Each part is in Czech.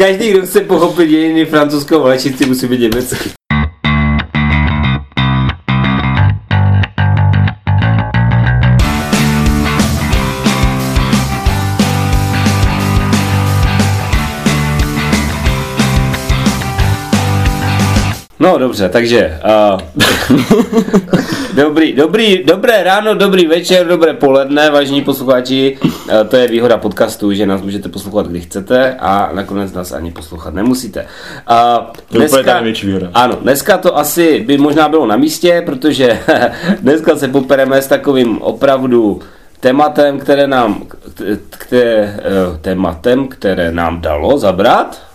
každý, kdo chce pochopit dějiny francouzského valečnictví, musí být německý. No dobře, takže uh, dobrý, dobrý, dobré ráno, dobrý večer, dobré poledne, vážení posluchači. Uh, to je výhoda podcastu, že nás můžete poslouchat, kdy chcete a nakonec nás ani poslouchat nemusíte. Uh, dneska, to je výhoda. Ano, dneska to asi by možná bylo na místě, protože dneska se popereme s takovým opravdu tématem, které nám, které, tématem, které nám dalo zabrat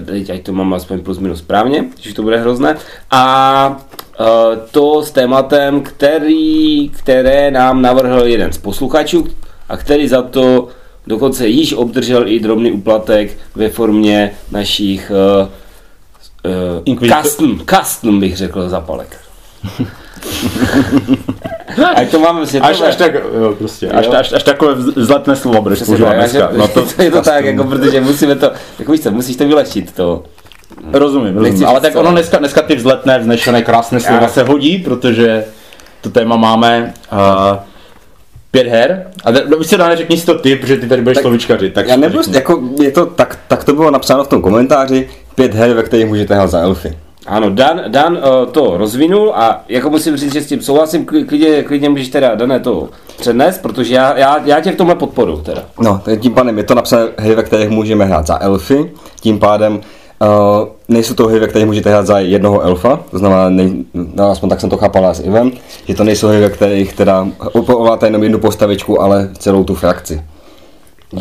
teď ať to mám aspoň plus minus správně, když to bude hrozné. A uh, to s tématem, který, které nám navrhl jeden z posluchačů a který za to dokonce již obdržel i drobný úplatek ve formě našich uh, uh, custom, custom bych řekl zapalek. Ať to máme světové. Až, až, tak, jo, prostě, až, až, až, takové vzletné slovo budeš používat dneska. No to, je to tak, jako, protože musíme to, jako víš co, musíš to vylečit, to. Rozumím, rozumím. ale tak ono dneska, dneska ty vzletné, vznešené, krásné slova se hodí, protože to téma máme uh, pět her. A už se dá řekni si to ty, protože ty tady budeš slovičkařit. Tak já nebudu, jako je to, tak, tak to bylo napsáno v tom komentáři, pět her, ve kterých můžete hrát za elfy. Ano, Dan, Dan uh, to rozvinul a jako musím říct, že s tím souhlasím, klidně, klidně můžeš teda, Dané, to přednes, protože já, já, já tě v tomhle podporu teda. No, tím pádem je to napsané hry, ve kterých můžeme hrát za elfy, tím pádem uh, nejsou to hry, ve kterých můžete hrát za jednoho elfa, to znamená, nej, no, aspoň tak jsem to chápal s Ivem, že to nejsou hry, ve kterých teda ovládáte jenom jednu postavičku, ale celou tu frakci.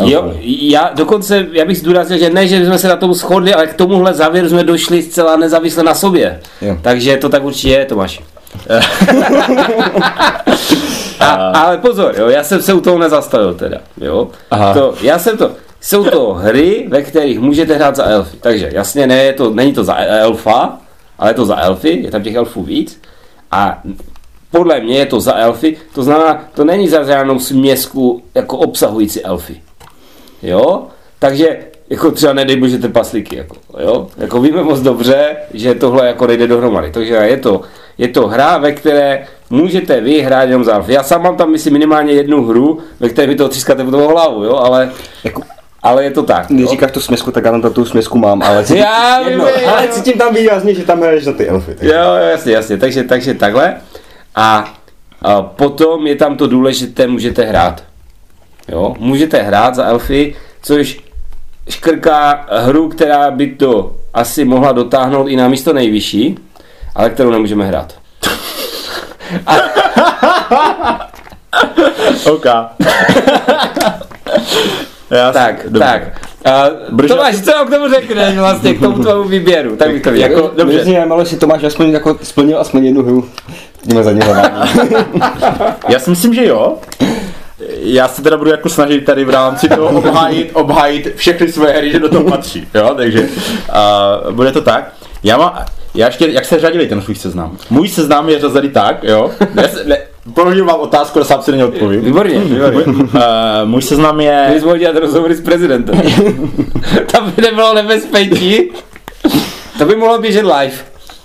Jo, já dokonce, já bych zdůraznil, že ne, že jsme se na tom shodli, ale k tomuhle závěru jsme došli zcela nezávisle na sobě. Jo. Takže to tak určitě je, Tomáš. A, ale pozor, jo, já jsem se u toho nezastavil teda, jo. To, já jsem to, jsou to hry, ve kterých můžete hrát za elfy. Takže jasně, ne, je to, není to za elfa, ale je to za elfy, je tam těch elfů víc. A podle mě je to za elfy, to znamená, to není za žádnou směsku jako obsahující elfy. Jo? Takže jako třeba nedej bože paslíky, jako, jo? Jako víme moc dobře, že tohle jako nejde dohromady. Takže je to, je to hra, ve které můžete vy hrát jenom za Já sám mám tam, myslím, minimálně jednu hru, ve které vy to třískáte po hlavu, jo? Ale jako, ale je to tak. Když říkáš tu směsku, tak já tam tu směsku mám, ale cítím, já, jedno, vím, ale cítím tam výrazně, že tam hraješ za ty elfy. Tak. Jo, jasně, jasně, takže, takže takhle. A, a potom je tam to důležité, můžete hrát. Jo? Můžete hrát za elfy, což škrká hru, která by to asi mohla dotáhnout i na místo nejvyšší, ale kterou nemůžeme hrát. A... OK. Já tak, dobře. tak. Uh, Tomáš, co k tomu řekneš vlastně, k tomu tvému výběru? Tak bych to věděl. Jako, dobře. Mě ale si Tomáš aspoň jako splnil aspoň jednu hru. Tím Já si myslím, že jo já se teda budu jako snažit tady v rámci toho obhájit, obhájit všechny svoje hry, že do toho patří, jo, takže uh, bude to tak. Já mám, já ještě, jak se řadili ten svůj seznam? Můj seznam je řazený tak, jo, ne, ne, Položil vám otázku a sám si není odpovím. Výborně, výborně. Uh, můj seznam je... Když mohl dělat rozhovory s prezidentem. Tam by nebylo nebezpečí. To by mohlo běžet live.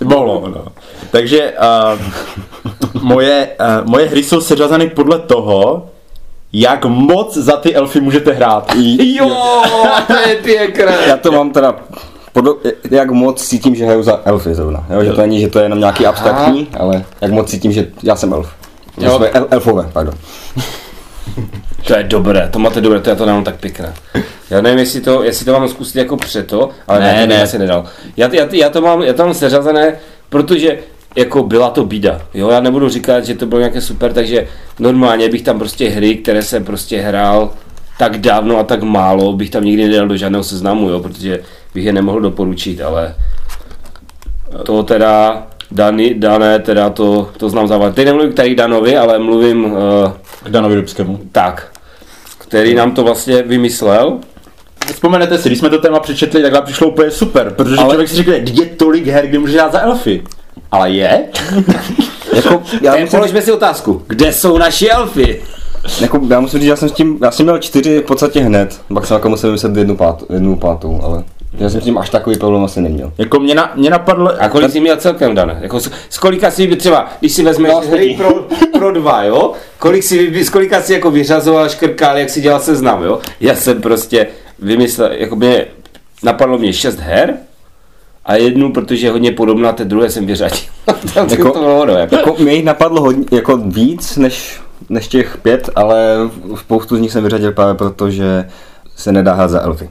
Mohlo, no. Takže uh, moje, uh, moje hry jsou seřazeny podle toho, jak moc za ty elfy můžete hrát. Jo, to je pěkné. Já to mám teda jak moc cítím, že hraju za elfy zrovna. Jo, že to není, že to je jenom nějaký abstraktní, Aha. ale jak moc cítím, že já jsem elf. Jo. Jsme el, elfové, pardon. To je dobré, to máte dobré, to já to dám tak pěkné. Já nevím, jestli to, jestli to mám zkusit jako přeto, ale ne, ne, ne. asi nedal. Já, já, já, to mám, já to mám seřazené, protože jako byla to bída. Jo, já nebudu říkat, že to bylo nějaké super, takže normálně bych tam prostě hry, které jsem prostě hrál tak dávno a tak málo, bych tam nikdy nedal do žádného seznamu, jo, protože bych je nemohl doporučit, ale to teda Dany, Dané, teda to, to znám závat. Teď nemluvím k Danovi, ale mluvím... Uh, k Danovi Dubskému. Tak, který nám to vlastně vymyslel. Vzpomenete si, když jsme to téma přečetli, tak vám přišlo úplně super, protože ale... člověk si řekne, je tolik her, kde může dát za elfy. Ale je? jako, já musím... Položme si otázku. Kde jsou naši elfy? Jako, já musím říct, já jsem s tím, já jsem měl čtyři v podstatě hned, pak jsem jako musel vymyslet jednu, pátu, jednu pátou, ale... Já jsem s tím až takový problém asi neměl. Jako mě, na, mě napadlo... A kolik jsi měl celkem, Dan? Jako z, z kolika si třeba, když si vezmeš No, hry pro, pro dva, jo? Kolik si, z kolika si jako vyřazoval, škrkal, jak si dělal seznam, jo? Já jsem prostě vymyslel, jako mě, napadlo mě šest her, a jednu, protože je hodně podobná, té druhé jsem vyřadil. Jako- to bylo ono, jako. Jako, mě jich napadlo hodně, jako víc než, než těch pět, ale spoustu z nich jsem vyřadil právě proto, že se nedá hrát za elfy.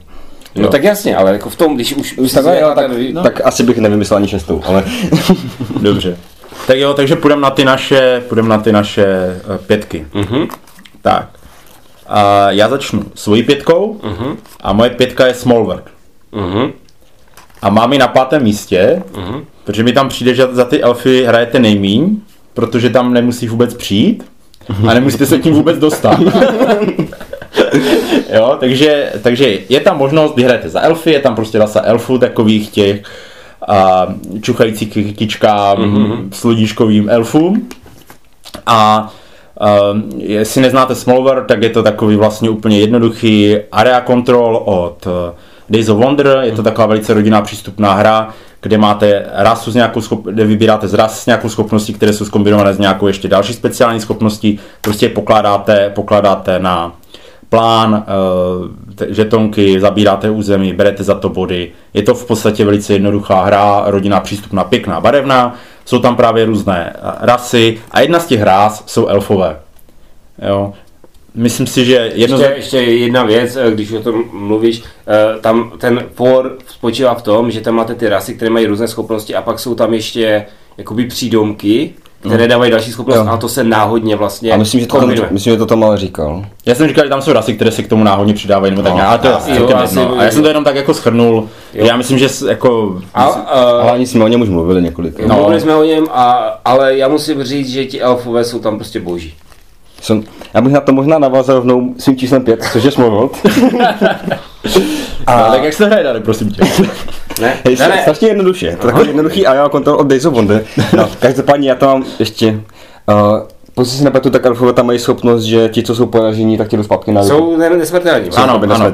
No tak jasně, ale jako v tom, když už... už Takhle, jo, tak, no. tak asi bych nevymyslel ani šestou, ale Dobře. Tak jo, takže půjdeme na ty naše, půjdeme na ty naše uh, pětky. Mhm. Tak. A já začnu svojí pětkou Mhm. a moje pětka je Smallwork. Mhm. A mám ji na pátém místě, Mhm. protože mi tam přijde, že za ty elfy hrajete nejmíň, protože tam nemusí vůbec přijít a nemusíte se k tím vůbec dostat. jo, takže, takže je tam možnost, kdy hrajete za elfy, je tam prostě rasa elfů, takových těch a, čuchajících kytičkám, mm-hmm. sludíškovým elfům. A Um, jestli neznáte Smallware, tak je to takový vlastně úplně jednoduchý area control od Days of Wonder, je to taková velice rodinná přístupná hra, kde máte rasu s nějakou schop- kde vybíráte z ras s nějakou schopností, které jsou zkombinované s nějakou ještě další speciální schopností, prostě je pokládáte, pokládáte na plán, te- žetonky, zabíráte území, berete za to body. Je to v podstatě velice jednoduchá hra, rodinná přístupná, pěkná, barevná. Jsou tam právě různé eh, rasy a jedna z těch rás jsou elfové. Jo. Myslím si, že jedno Ještě, ještě jedna věc, eh, když o tom mluvíš, eh, tam ten for spočívá v tom, že tam máte ty rasy, které mají různé schopnosti a pak jsou tam ještě jakoby přídomky, které dávají další schopnost Jo. a to se náhodně vlastně a myslím, že to, tam, myslím, že to tam ale říkal. Já jsem říkal, že tam jsou rasy, které se k tomu náhodně přidávají, nebo tak No. nějak, ale to je jo, asi- jedno. A já jsem to jenom tak jako schrnul. Jo. Já myslím, že jako... A, Ale a, ani jsme o něm už mluvili několik. no. No. Mluvili jsme o něm, a, ale já musím říct, že ti elfové jsou tam prostě boží. Jsem, já bych na to možná navázal rovnou svým číslem 5, což je Smallworld. A... tak jak se hraje, Dane, prosím tě. Ne, Hej, ne, ne. strašně jednoduše. To je takový jednoduchý a já kontrol od Days of Wonder. No, každopádně já tam mám ještě... Uh, pokud si nepletu, tak elfové tam mají schopnost, že ti, co jsou poražení, tak ti jdou zpátky na. Jsou ne- nesmrtelní. jsou Ano, jakoby ano.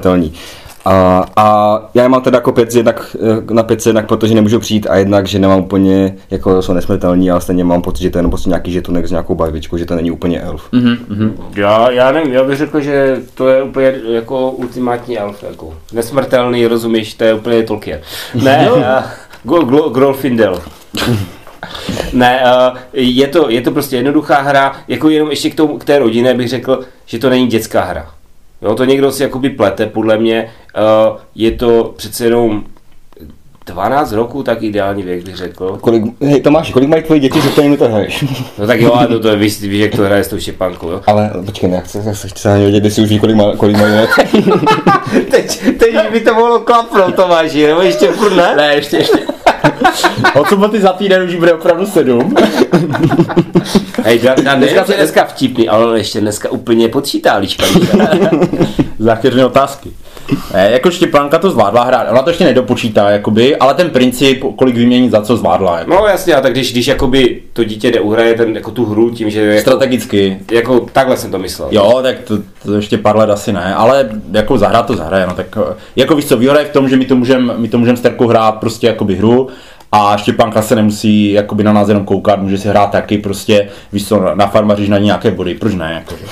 A, a já je mám teda jako pět jednak, eh, na pětce, jednak protože nemůžu přijít a jednak, že nemám úplně, jako jsou nesmrtelní, ale stejně mám pocit, že to je jenom prostě nějaký žetonek s nějakou barvičkou, že to není úplně elf. Já, já nevím, já bych řekl, že to je úplně jako ultimátní elf, jako nesmrtelný, rozumíš, to je úplně Tolkien. Ne, uh, Gro- Grolfindel. ne, uh, je, to, je to prostě jednoduchá hra, jako jenom ještě k, tomu, k té rodině bych řekl, že to není dětská hra. Jo, to někdo si jakoby plete, podle mě, uh, je to přece jenom 12 roků, tak ideální věk bych řekl. Kolik, hej Tomáš, kolik mají tvoje děti, že to jim to hraješ? No tak jo, ale to, to je, víš, víš, jak to hraje s tou štěpánkou, jo. Ale počkej, ne, chci, chci, chci ani vědět, jestli už ví, kolik, má, kolik mají let. teď, teď by to mohlo klapnout, Tomáši, nebo ještě furt ne? Ne, ještě, ještě. Od soboty za týden už bude opravdu sedm. Hej, Dan dneska, je dneska vtipný, ale on ještě dneska úplně počítá líčka. Zákeřné otázky. Ne, jako Štěpánka to zvládla hrát, ona to ještě nedopočítá, jakoby, ale ten princip, kolik vyměnit za co zvládla. Jako. No jasně, a tak když, když jakoby to dítě neuhraje ten, jako tu hru tím, že jako, Strategicky. jako takhle jsem to myslel. Jo, tak to, to ještě pár let asi ne, ale jako zahrát to zahraje, no tak jako víš co, výhoda je v tom, že my to můžeme můžem s Terkou hrát prostě jakoby hru a Štěpánka se nemusí jakoby na nás jenom koukat, může si hrát taky prostě, víš co, na farmaříš na ní nějaké body, proč ne, jakože.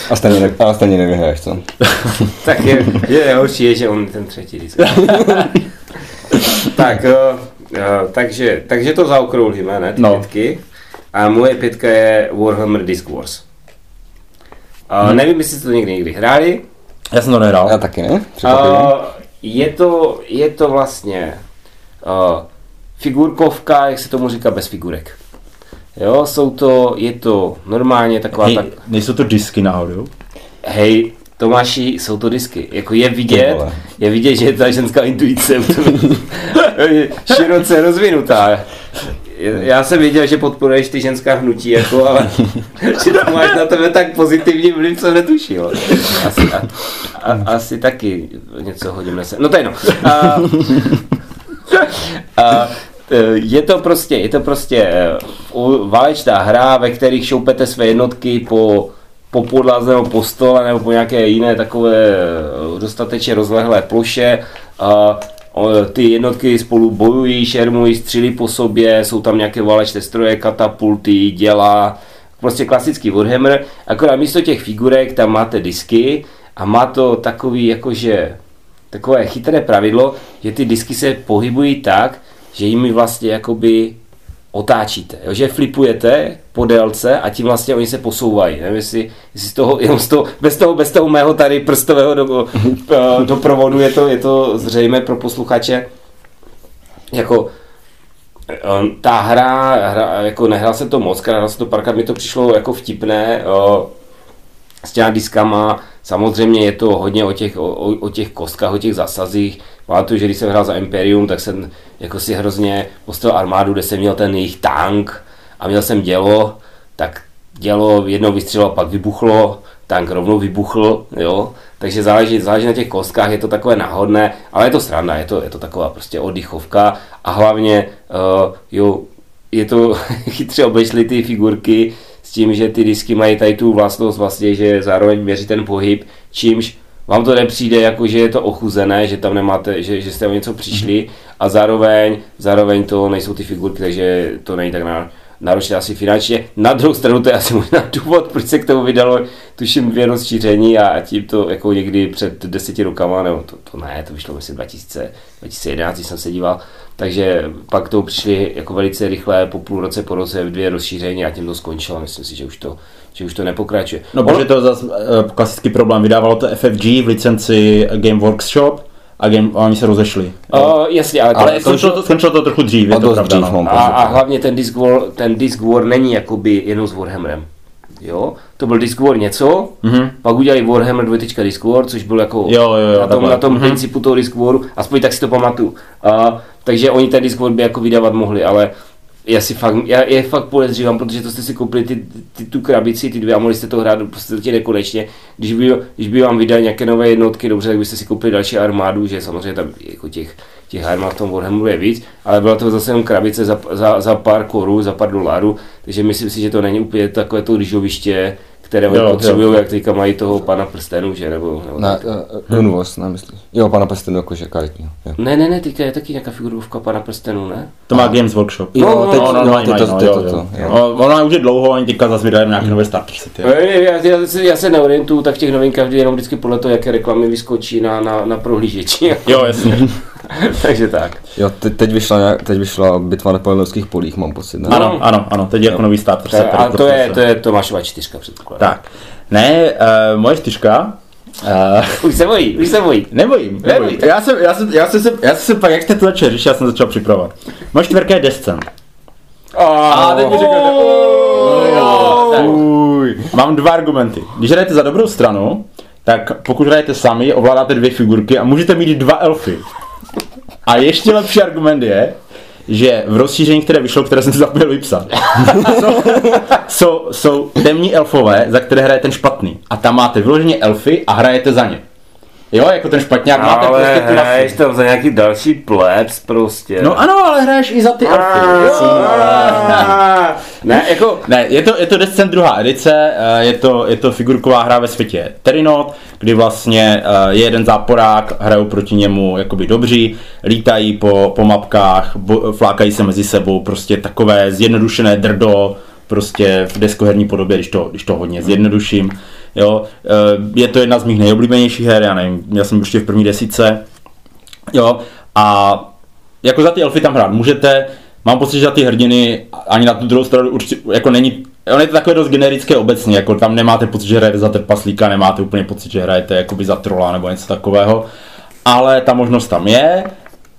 A stejně, ne, a stejně nevyhraješ, co? tak je, je horší, je, že on ten třetí vždycky. tak, uh, uh, takže, takže to zaokrouhlíme, ne, ty No. pětky. A moje pětka je Warhammer Disc Wars. Uh, Hmm. Nevím, jestli jste to někdy někdy hráli. Já jsem to nehrál. Já taky ne? Uh, je, to, je to vlastně uh, figurkovka, jak se tomu říká, bez figurek. Jo, jsou to, je to normálně taková Hej, tak, nejsou to disky náhodou? hej, Tomáši, jsou to disky. Jako je vidět, je vidět, že ta ženská intuice je široce rozvinutá. Já jsem věděl, že podporuješ ty ženská hnutí, jako, ale že to máš na tebe tak pozitivní vliv, co netušil. Asi, a, a, asi taky něco hodím nese. No to je jedno. A, a, e, je to prostě, je to prostě e, válečná hra, ve kterých šoupete své jednotky po, po podlaze nebo po stole nebo po nějaké jiné takové e, dostatečně rozlehlé ploše. uh, ty jednotky spolu bojují, šermují, střílí po sobě, jsou tam nějaké válečné stroje, katapulty, děla, prostě klasický Warhammer, akorát místo těch figurek tam máte disky a má to takový jakože takové chytré pravidlo, že ty disky se pohybují tak, že jimi vlastně jakoby otáčíte, jo? že flipujete po délce a tím vlastně oni se posouvají. Nevím, jestli, jestli z toho, jenom z toho, bez toho, bez toho mého tady prstového do, eh, doprovodu je to, je to zřejmé pro posluchače. Jako eh, ta hra, hra jako nehrál se to moc, hrál se to párkrát, mi to přišlo jako vtipné, jo, s těma diskama, samozřejmě je to hodně o těch, o, o těch kostkách, o těch zasazích, Pamatuju, že když jsem hrál za Imperium, tak jsem jako si hrozně postavil armádu, kde jsem měl ten jejich tank a měl jsem dělo, tak dělo jednou vystřelilo, pak vybuchlo, tank rovnou vybuchl, jo, takže záleží, záleží na těch kostkách, je to takové náhodné, ale je to sranda, je to, je to taková prostě oddychovka. A hlavně uh, jo, je to chytře obešli ty figurky s tím, že ty disky mají tady tu vlastnost vlastně, že zároveň měří ten pohyb, čímž vám to nepřijde jako, že je to ochuzené, že tam nemáte, že, že jste o něco přišli mhm. a zároveň, zároveň to nejsou ty figurky, takže to není tak na, náročné asi finančně. Na druhou stranu to je asi možná důvod, proč se k tomu vydalo, tuším, dvě rozšíření a, tím to jako někdy před deseti rokama, nebo to, to ne, to vyšlo myslím 2000, 2011, když jsem se díval, takže pak to přišli jako velice rychle, po půl roce, po roce dvě rozšíření a tím to skončilo. Myslím si, že už to, že už to nepokračuje. No, protože to zase uh, klasický problém. Vydávalo to FFG v licenci Game Workshop a, game, a oni se rozešli. Uh, jasně, ale, ale to, skončilo, to, skončilo to trochu dřív, je to pravda. Dřív, no. a, a, hlavně ten Disc War, ten Disc War není jakoby jenom s Warhammerem. Jo? To byl Disc War něco, mm-hmm. pak udělali Warhammer 2. Disc War, což byl jako jo, jo, jo, na tom, na tom mm-hmm. principu toho Disc Waru, aspoň tak si to pamatuju. Uh, takže oni ten Disc War by jako vydávat mohli, ale já si fakt, já je fakt podezřívám, protože to jste si koupili ty, ty, tu krabici, ty dvě a mohli jste to hrát prostě nekonečně. Když by, když by vám vydali nějaké nové jednotky, dobře, tak byste si koupili další armádu, že samozřejmě tam jako těch, těch armád v tom Warhammeru je víc, ale byla to zase jenom krabice za, za, za pár korů, za pár dolarů, takže myslím si, že to není úplně takové to lyžoviště, které oni potřebují, jak teďka mají toho pana prstenu, že? Nebo, nebo na, uh, Unvos, nemyslíš? Jo, pana prstenu jakože karetního. Ne, ne, ne, teďka je taky nějaká figurovka pana prstenu, ne? To má Games Workshop. Jo, no, teď, no, no, no, teď to, to, to, to, Ono už je dlouho, oni teďka zase vydají nějaké nové starter sety. Já, já, já, se neorientuju, tak v těch novinkách vždy jenom vždycky podle toho, jaké reklamy vyskočí na, na, na prohlížeči. jo, jasně. Takže tak. Jo, te, teď, vyšla, teď vyšla bitva na polenovských polích, mám pocit. Ne? Ano, ano, ano, teď je jako nový starter set. A to je, to je Tomášova čtyřka, předpokládám. Tak. Ne, uh, moje čtyřka Uh, už se bojí, už se bojí. Nebojím, nebojím. Já jsem, já jsem, já jsem, se, já jsem se pak, jak jste to začal řešit, já jsem začal připravovat. Moje čtvrka je Descent. Oh, a teď mi řeknete, Mám dva argumenty. Když hrajete za dobrou stranu, tak pokud hrajete sami, ovládáte dvě figurky a můžete mít dva elfy. A ještě lepší argument je, že v rozšíření, které vyšlo, které jsem si zapomněl vypsat, jsou, jsou, jsou temní elfové, za které hraje ten špatný. A tam máte vyloženě elfy a hrajete za ně. Jo, jako ten špatňák ale máte prostě ty hraješ tam za nějaký další plebs prostě. No ano, ale hraješ i za ty elfy. ne, jako... Ne, je to, je to Descent druhá edice, eh, je to, je to figurková hra ve světě Terinot, kdy vlastně eh, je jeden záporák, hrajou proti němu jakoby dobří, lítají po, po mapkách, bo, flákají se mezi sebou, prostě takové zjednodušené drdo, prostě v deskoherní podobě, když to, když to hodně zjednoduším. Jo, eh, je to jedna z mých nejoblíbenějších her, já nevím, já jsem určitě v první desíce. Jo, a jako za ty elfy tam hrát můžete, mám pocit, že za ty hrdiny ani na tu druhou stranu určitě, jako není, on je to takové dost generické obecně, jako tam nemáte pocit, že hrajete za trpaslíka, nemáte úplně pocit, že hrajete jakoby za trola nebo něco takového, ale ta možnost tam je,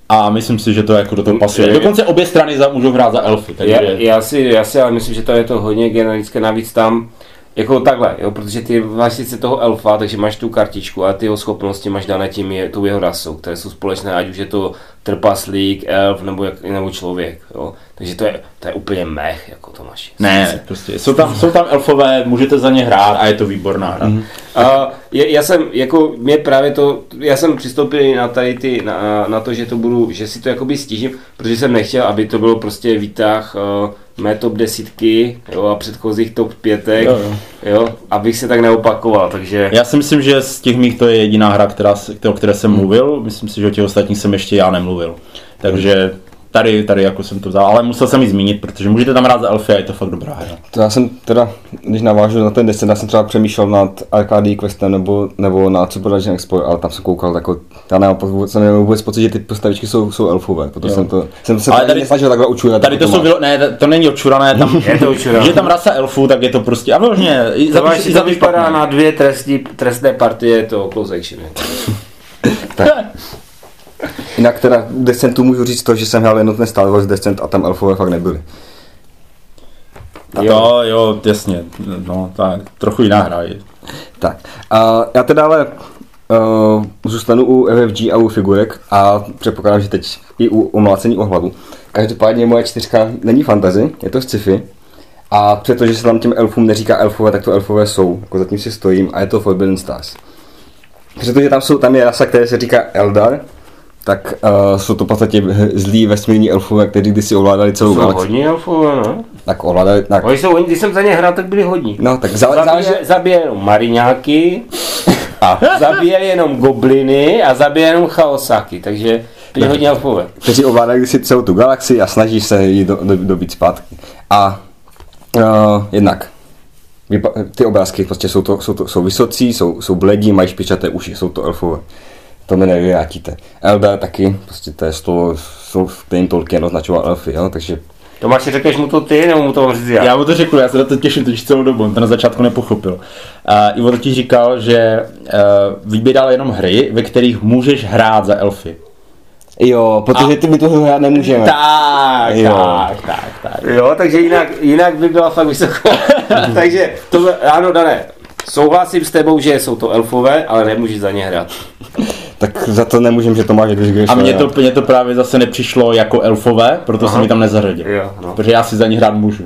a myslím si, že to jako do toho pasuje. Dokonce obě strany za, můžou hrát za elfy. Takže... Já, já, si, já si ale myslím, že to je to hodně generické. Navíc tam jako takhle, jo, protože ty máš sice toho elfa, takže máš tu kartičku a ty jeho schopnosti máš dané tím je, tou jeho rasou, které jsou společné, ať už je to trpaslík, elf nebo, jak, nebo člověk. Jo. Takže to je, to je úplně mech, jako to máš. Ne, prostě jsou tam, jsou tam elfové, můžete za ně hrát a je to výborná hra. Mm-hmm. Uh, je, já jsem, jako mě právě to, já jsem přistoupil na tady ty, na, na to, že to budu, že si to jakoby stížím, protože jsem nechtěl, aby to bylo prostě výtah uh, mé top desítky jo, a předchozích top pětek, jo, jo. jo, abych se tak neopakoval, takže... Já si myslím, že z těch mých to je jediná hra, která, o které jsem mluvil, myslím si, že o těch ostatních jsem ještě já nemluvil. Takže tady, tady jako jsem to vzal, ale musel jsem ji zmínit, protože můžete tam hrát za Elfy a je to fakt dobrá hra. To já jsem teda, když navážu na ten deset, já jsem třeba přemýšlel nad Arcade Questem nebo, nebo na Super Legend Explorer, ale tam jsem koukal, jako, já nemám, jsem nemám vůbec pocit, že ty postavičky jsou, jsou elfové, protože jsem to, jsem se ale tady, nesnažil takhle učurat. Tady to, to jsou, bylo, ne, to není očurané, tam, je to očurané. je tam rasa elfů, tak je to prostě, a vlastně, to, máš, to vypadá na dvě trestní, trestné partie, to close action. tak. Jinak teda Descentu můžu říct to, že jsem hrál jednotné Star Wars Descent a tam elfové fakt nebyly. Jo, jo, jasně, no, tak, trochu jiná hra je. Tak, a já teda ale uh, zůstanu u FFG a u figurek a předpokládám, že teď i u omlácení o hlavu. Každopádně moje čtyřka není fantazy, je to sci-fi. A přestože se tam těm elfům neříká elfové, tak to elfové jsou. Jako zatím si stojím a je to Forbidden Stars. Protože tam, jsou, tam je rasa, která se říká Eldar, tak uh, jsou to v podstatě zlí vesmírní elfové, kteří kdysi ovládali celou jsou galaxii. hodní elfové, ne? Tak ovládali, tak. Oni jsou hodní, když jsem za ně hrál, tak byli hodní. No, tak za, zabije, zabije jenom mariňáky, a zabije jenom gobliny a zabije jenom chaosáky, takže byli hodně elfové. Kteří ovládají si celou tu galaxii a snaží se ji do, do, dobít zpátky. A uh, jednak ty obrázky prostě jsou, to, jsou, to, jsou vysocí, jsou, jsou bledí, mají špičaté uši, jsou to elfové to mi nevyvrátíte. Elda taky, prostě to je slovo, jsou kterým Tolkien označoval elfy, jo, takže Tomáši, řekneš mu to ty, nebo mu to říct já? Já mu to řeknu, já se na to těším totiž celou dobu, on to na začátku nepochopil. Uh, Ivo totiž říkal, že uh, vybíral jenom hry, ve kterých můžeš hrát za elfy. Jo, protože a... ty my to hrát nemůžeme. Tak, jo. tak, tak, tak. Jo, takže jinak, jinak by byla fakt vysoko. takže to, ano, Dané, souhlasím s tebou, že jsou to elfové, ale nemůžeš za ně hrát tak za to nemůžem, že to máš, když A mně to, mně to právě zase nepřišlo jako elfové, proto Aha. jsem mi tam nezařadil. Jo, no. Protože já si za ní hrát můžu.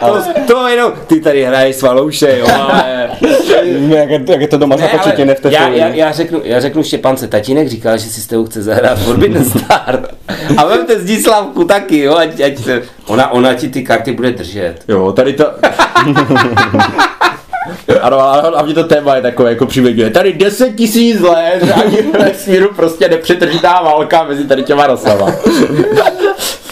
ale... to, to jenom, ty tady hraješ svalouše, jo, ale... jak, je, jak je to doma ne, započetě, ne v já, já, já, řeknu, já řeknu Štěpance, tatínek říkal, že si s tebou chce zahrát Forbidden Star. A vemte Zdislavku taky, jo, ať, ať se, ona, ona ti ty karty bude držet. Jo, tady to... Ano, ale hlavně to téma je takové jako příběh, je tady 10 tisíc let, ani v vesmíru prostě nepřetržitá válka mezi tady těma rasama.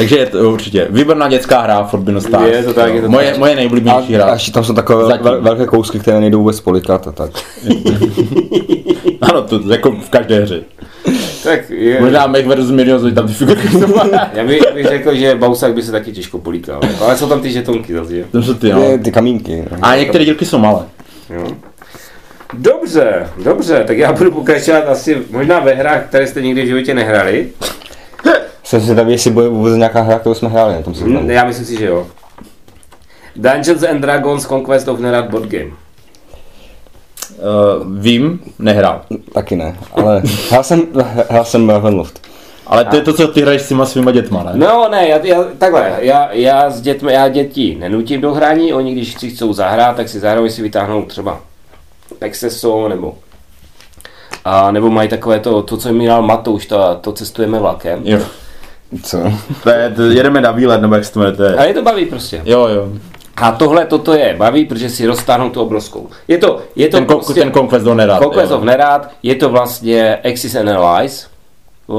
tak. Takže je to určitě výborná dětská hra Forbidden Stars. Je to tak, je to moje, tak. moje nejblíbenější hra. A ještě tam jsou takové vel, velké kousky, které nejdou vůbec polikat a tak. ano, to jako v každé hře. Tak je... Možná Meg versus Minions, tam ty figurky jsou. já, bych, já bych řekl, že Bausak by se taky těžko políkal. Ale jsou tam ty žetonky zase, Tam jsou ty, no. Je, ty kamínky. No. A některé dílky jsou malé. Jo. Dobře, dobře, tak já budu pokračovat asi možná ve hrách, které jste nikdy v životě nehrali. Jsem si tam, jestli bude vůbec nějaká hra, kterou jsme hráli. Na tom si hmm, já myslím si, že jo. Dungeons and Dragons Conquest of Nerad Board Game. Uh, vím, nehrál. Taky ne, ale hrál jsem, hrál jsem Ravenloft. Ale to je to, co ty hraješ s těma svýma dětma, ne? No ne, já, já takhle, já, já s dětmi, já děti nenutím do hraní, oni když si chcou zahrát, tak si zahrajou, si vytáhnou třeba Pexeso nebo a nebo mají takové to, to co mi dal Matouš, to, to cestujeme vlakem. Jo. Co? To je, to jedeme na výlet, nebo jak se to jmenuje. A je to baví prostě. Jo, jo. A tohle toto je baví, protože si roztáhnou tu obrovskou. Je to, je to ten, prostě, ten Conquest of Nerad. Conquest of Nerad, je to vlastně Axis and Allies,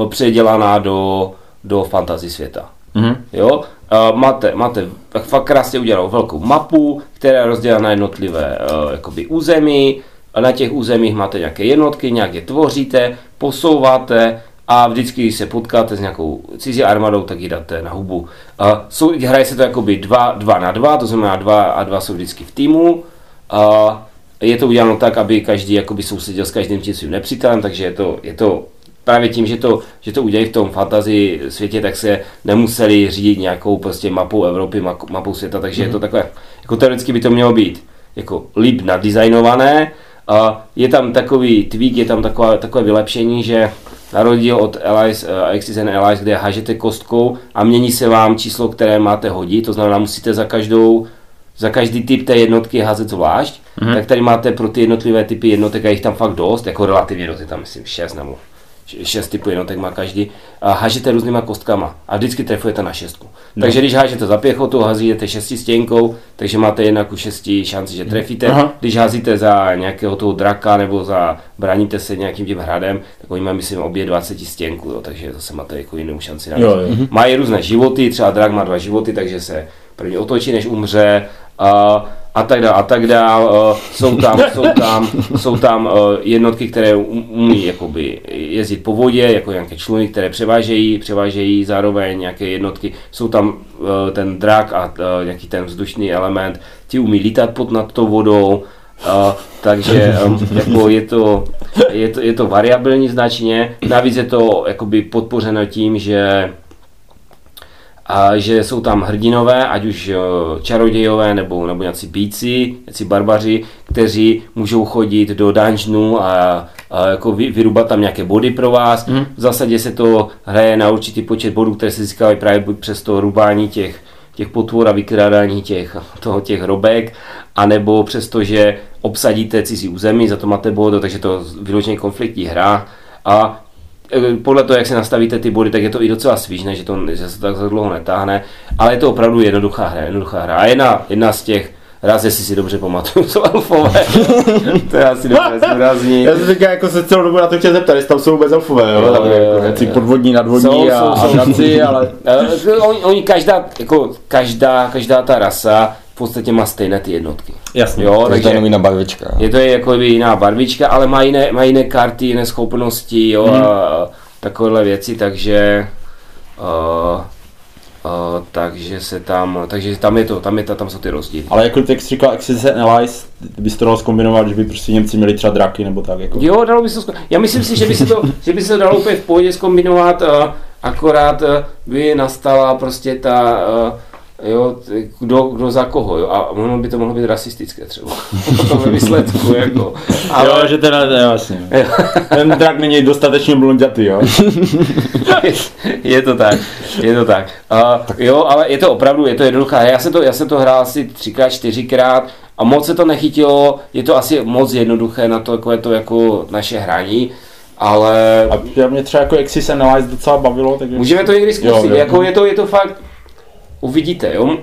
předělaná do, do fantasy světa. Mm-hmm. Jo? Uh, máte, máte fakt krásně udělanou velkou mapu, která je rozdělena na jednotlivé uh, jakoby území. A na těch územích máte nějaké jednotky, nějak je tvoříte, posouváte, a vždycky, když se potkáte s nějakou cizí armádou, tak ji dáte na hubu. A jsou, hraje se to jakoby dva, dva na dva, to znamená dva a dva jsou vždycky v týmu. A je to uděláno tak, aby každý jakoby sousedil s každým tím svým nepřítelem, takže je to, je to právě tím, že to, že to udělají v tom fantasy světě, tak se nemuseli řídit nějakou prostě mapou Evropy, mapou světa, takže mm-hmm. je to mhm. takové, jako teoreticky by to mělo být jako líp nadizajnované, a je tam takový tweak, je tam takové, takové vylepšení, že na rozdíl od Allies, uh, Axis and Allies, kde hážete kostkou a mění se vám číslo, které máte hodit, to znamená, musíte za každou za každý typ té jednotky házet zvlášť, mm-hmm. tak tady máte pro ty jednotlivé typy jednotek a jich tam fakt dost, jako relativně dost, je tam myslím 6 nebo šest typů jednotek má každý, a hážete různýma kostkama a vždycky trefujete na šestku. No. Takže když hážete za pěchotu, házíte šesti stěnkou, takže máte jednak u šesti šanci, že trefíte. Aha. Když házíte za nějakého toho draka nebo za braníte se nějakým tím hradem, tak oni mají, myslím, obě 20 stěnku, jo, takže zase máte jako jinou šanci. Jo, jo. Mají různé životy, třeba drak má dva životy, takže se první otočí, než umře. A a tak dále, a tak dále. Jsou tam, jsou tam, jsou tam jednotky, které umí jakoby jezdit po vodě, jako nějaké čluny, které převážejí, převážejí zároveň nějaké jednotky. Jsou tam ten drak a nějaký ten vzdušný element, ti umí lítat pod nad tou vodou, Uh, takže um, jako je, to, je, to, je to variabilní značně, navíc je to jakoby podpořeno tím, že a že jsou tam hrdinové, ať už eh, čarodějové nebo, nebo nějací bíci, nějací barbaři, kteří můžou chodit do dungeonu a, a jako vy, vyrubat tam nějaké body pro vás. Mm. V zásadě se to hraje na určitý počet bodů, které se získávají právě přes to rubání těch, těch potvor a vykrádání těch, toho, těch robek, anebo přesto, že obsadíte cizí území, za to máte bod, takže to vyloženě konfliktní hra. A podle toho, jak se nastavíte ty body, tak je to i docela svížné, že, to, že se to tak dlouho netáhne, ale je to opravdu jednoduchá hra, jednoduchá hra. A jedna, jedna z těch Raz, jestli si dobře pamatuju, jsou elfové. to je asi dobře. Já jsem říkal, jako se celou dobu na to chtěl zeptat, jestli tam jsou vůbec elfové, jo? jo, tam jo, jo, podvodní, nadvodní jsou, a, jsou, a jsou. ale... Eh, oni, oni, každá, jako, každá, každá ta rasa v podstatě má stejné ty jednotky. Jasně, jo, takže to je jiná barvička. Je to jako jiná barvička, ale má jiné, má jiné karty, jiné schopnosti jo, hmm. a takovéhle věci, takže uh, Uh, takže se tam, takže tam je to, tam, je to, tam jsou ty rozdíly. Ale jako jak jsi říkal Axis and Allies, bys to dalo zkombinovat, že by prostě Němci měli třeba draky nebo tak jako. Jo, dalo by se to Já myslím si, že by se to, že by se to dalo úplně v pohodě zkombinovat, uh, akorát uh, by nastala prostě ta uh, jo, kdo, kdo za koho, jo, a ono by to mohlo být rasistické třeba, potom ve výsledku, jako. Ale... Jo, že teda, je vlastně. Ten drak není dostatečně blondětý, jo. je to tak, je to tak. Uh, jo, ale je to opravdu, je to jednoduchá, já jsem to, já jsem to hrál asi třikrát, čtyřikrát a moc se to nechytilo, je to asi moc jednoduché na to, jako je to jako naše hraní, ale... A mě třeba jako Exis Analyze docela bavilo, takže... Můžeme to někdy zkusit, jo, jo. jako je to, je to fakt, uvidíte, jo.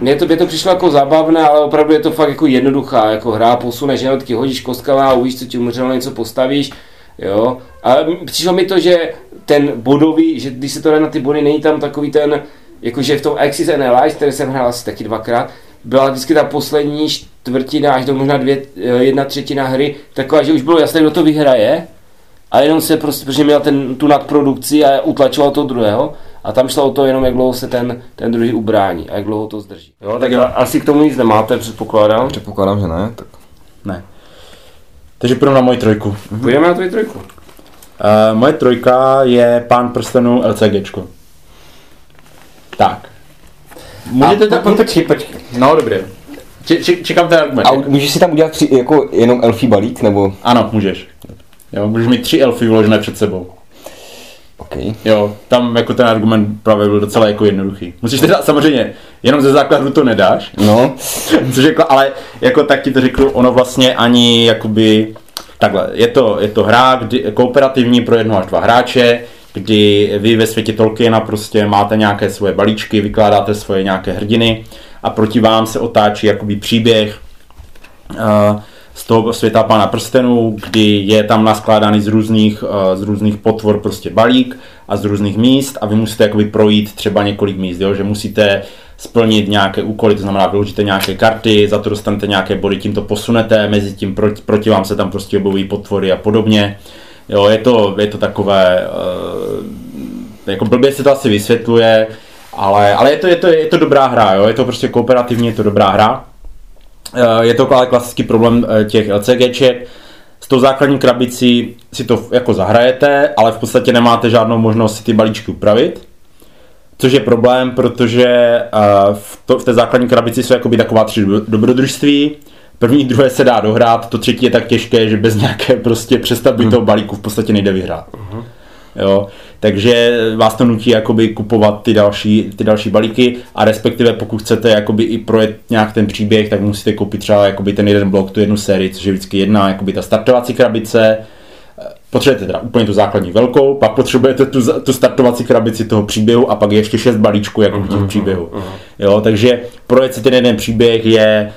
Mně to, mě to přišlo jako zábavné, ale opravdu je to fakt jako jednoduchá, jako hra, posuneš jednotky, hodíš kostkama a uvidíš, co ti umřelo, něco postavíš, jo. A přišlo mi to, že ten bodový, že když se to jde na ty body, není tam takový ten, jakože v tom Axis and Allies, který jsem hrál asi taky dvakrát, byla vždycky ta poslední čtvrtina, až do možná dvě, eh, jedna třetina hry, taková, že už bylo jasné, kdo to vyhraje, a jenom se prostě, protože měl ten, tu nadprodukci a utlačoval to druhého, a tam šlo o to jenom, jak dlouho se ten, ten druhý ubrání a jak dlouho to zdrží. Jo, tak já, asi k tomu nic nemáte, předpokládám. Předpokládám, že ne. Tak... Ne. Takže půjdeme na moji trojku. Půjdeme na tvoji trojku. Uh, moje trojka je Pán prstenů LCGčko. Tak. Můžete to... Po, počkej, počkej. No, dobré. čekám ten argument. A můžeš si tam udělat tři, jako jenom elfí balík, nebo? Ano, můžeš. Jo, můžeš mít tři elfy vložené před sebou. Okay. Jo, tam jako ten argument právě byl docela jako jednoduchý. Musíš teda samozřejmě, jenom ze základu to nedáš. No. Což jako, ale jako tak ti to řeknu, ono vlastně ani jakoby, takhle, je to, je to hra kdy, kooperativní pro jedno až dva hráče, kdy vy ve světě Tolkiena prostě máte nějaké svoje balíčky, vykládáte svoje nějaké hrdiny a proti vám se otáčí jakoby příběh. Uh, z toho světa pána prstenů, kdy je tam naskládaný z různých, eh, z různých potvor prostě balík a z různých míst a vy musíte jakoby projít třeba několik míst, jo? že musíte splnit nějaké úkoly, to znamená vyložíte nějaké karty, za to dostanete nějaké body, tím to posunete, mezi tím proti, proti vám se tam prostě objevují potvory a podobně. Jo, je to, je to takové, uh, jako blbě se to asi vysvětluje, ale, ale je, to, je, to, je to dobrá hra, jo? je to prostě kooperativní, je to dobrá hra. Eh, je to ale klasický problém eh, těch LCGček. S tou základní krabicí si to jako zahrajete, ale v podstatě nemáte žádnou možnost si ty balíčky upravit. Což je problém, protože eh, v, to, v té základní krabici jsou jakoby taková tři dobrodružství. První, druhé se dá dohrát, to třetí je tak těžké, že bez nějaké prostě přestavby hmm. toho balíku v podstatě nejde vyhrát. Uh-huh. Jo? Takže vás to nutí jakoby kupovat ty další, ty další balíky a respektive pokud chcete jakoby i projet nějak ten příběh, tak musíte koupit třeba jakoby ten jeden blok, tu jednu sérii, což je vždycky jedna jakoby ta startovací krabice potřebujete teda úplně tu základní velkou, pak potřebujete tu, tu startovací krabici toho příběhu a pak je ještě šest balíčků jako v těch příběhu. Jo, takže projet si ten jeden příběh je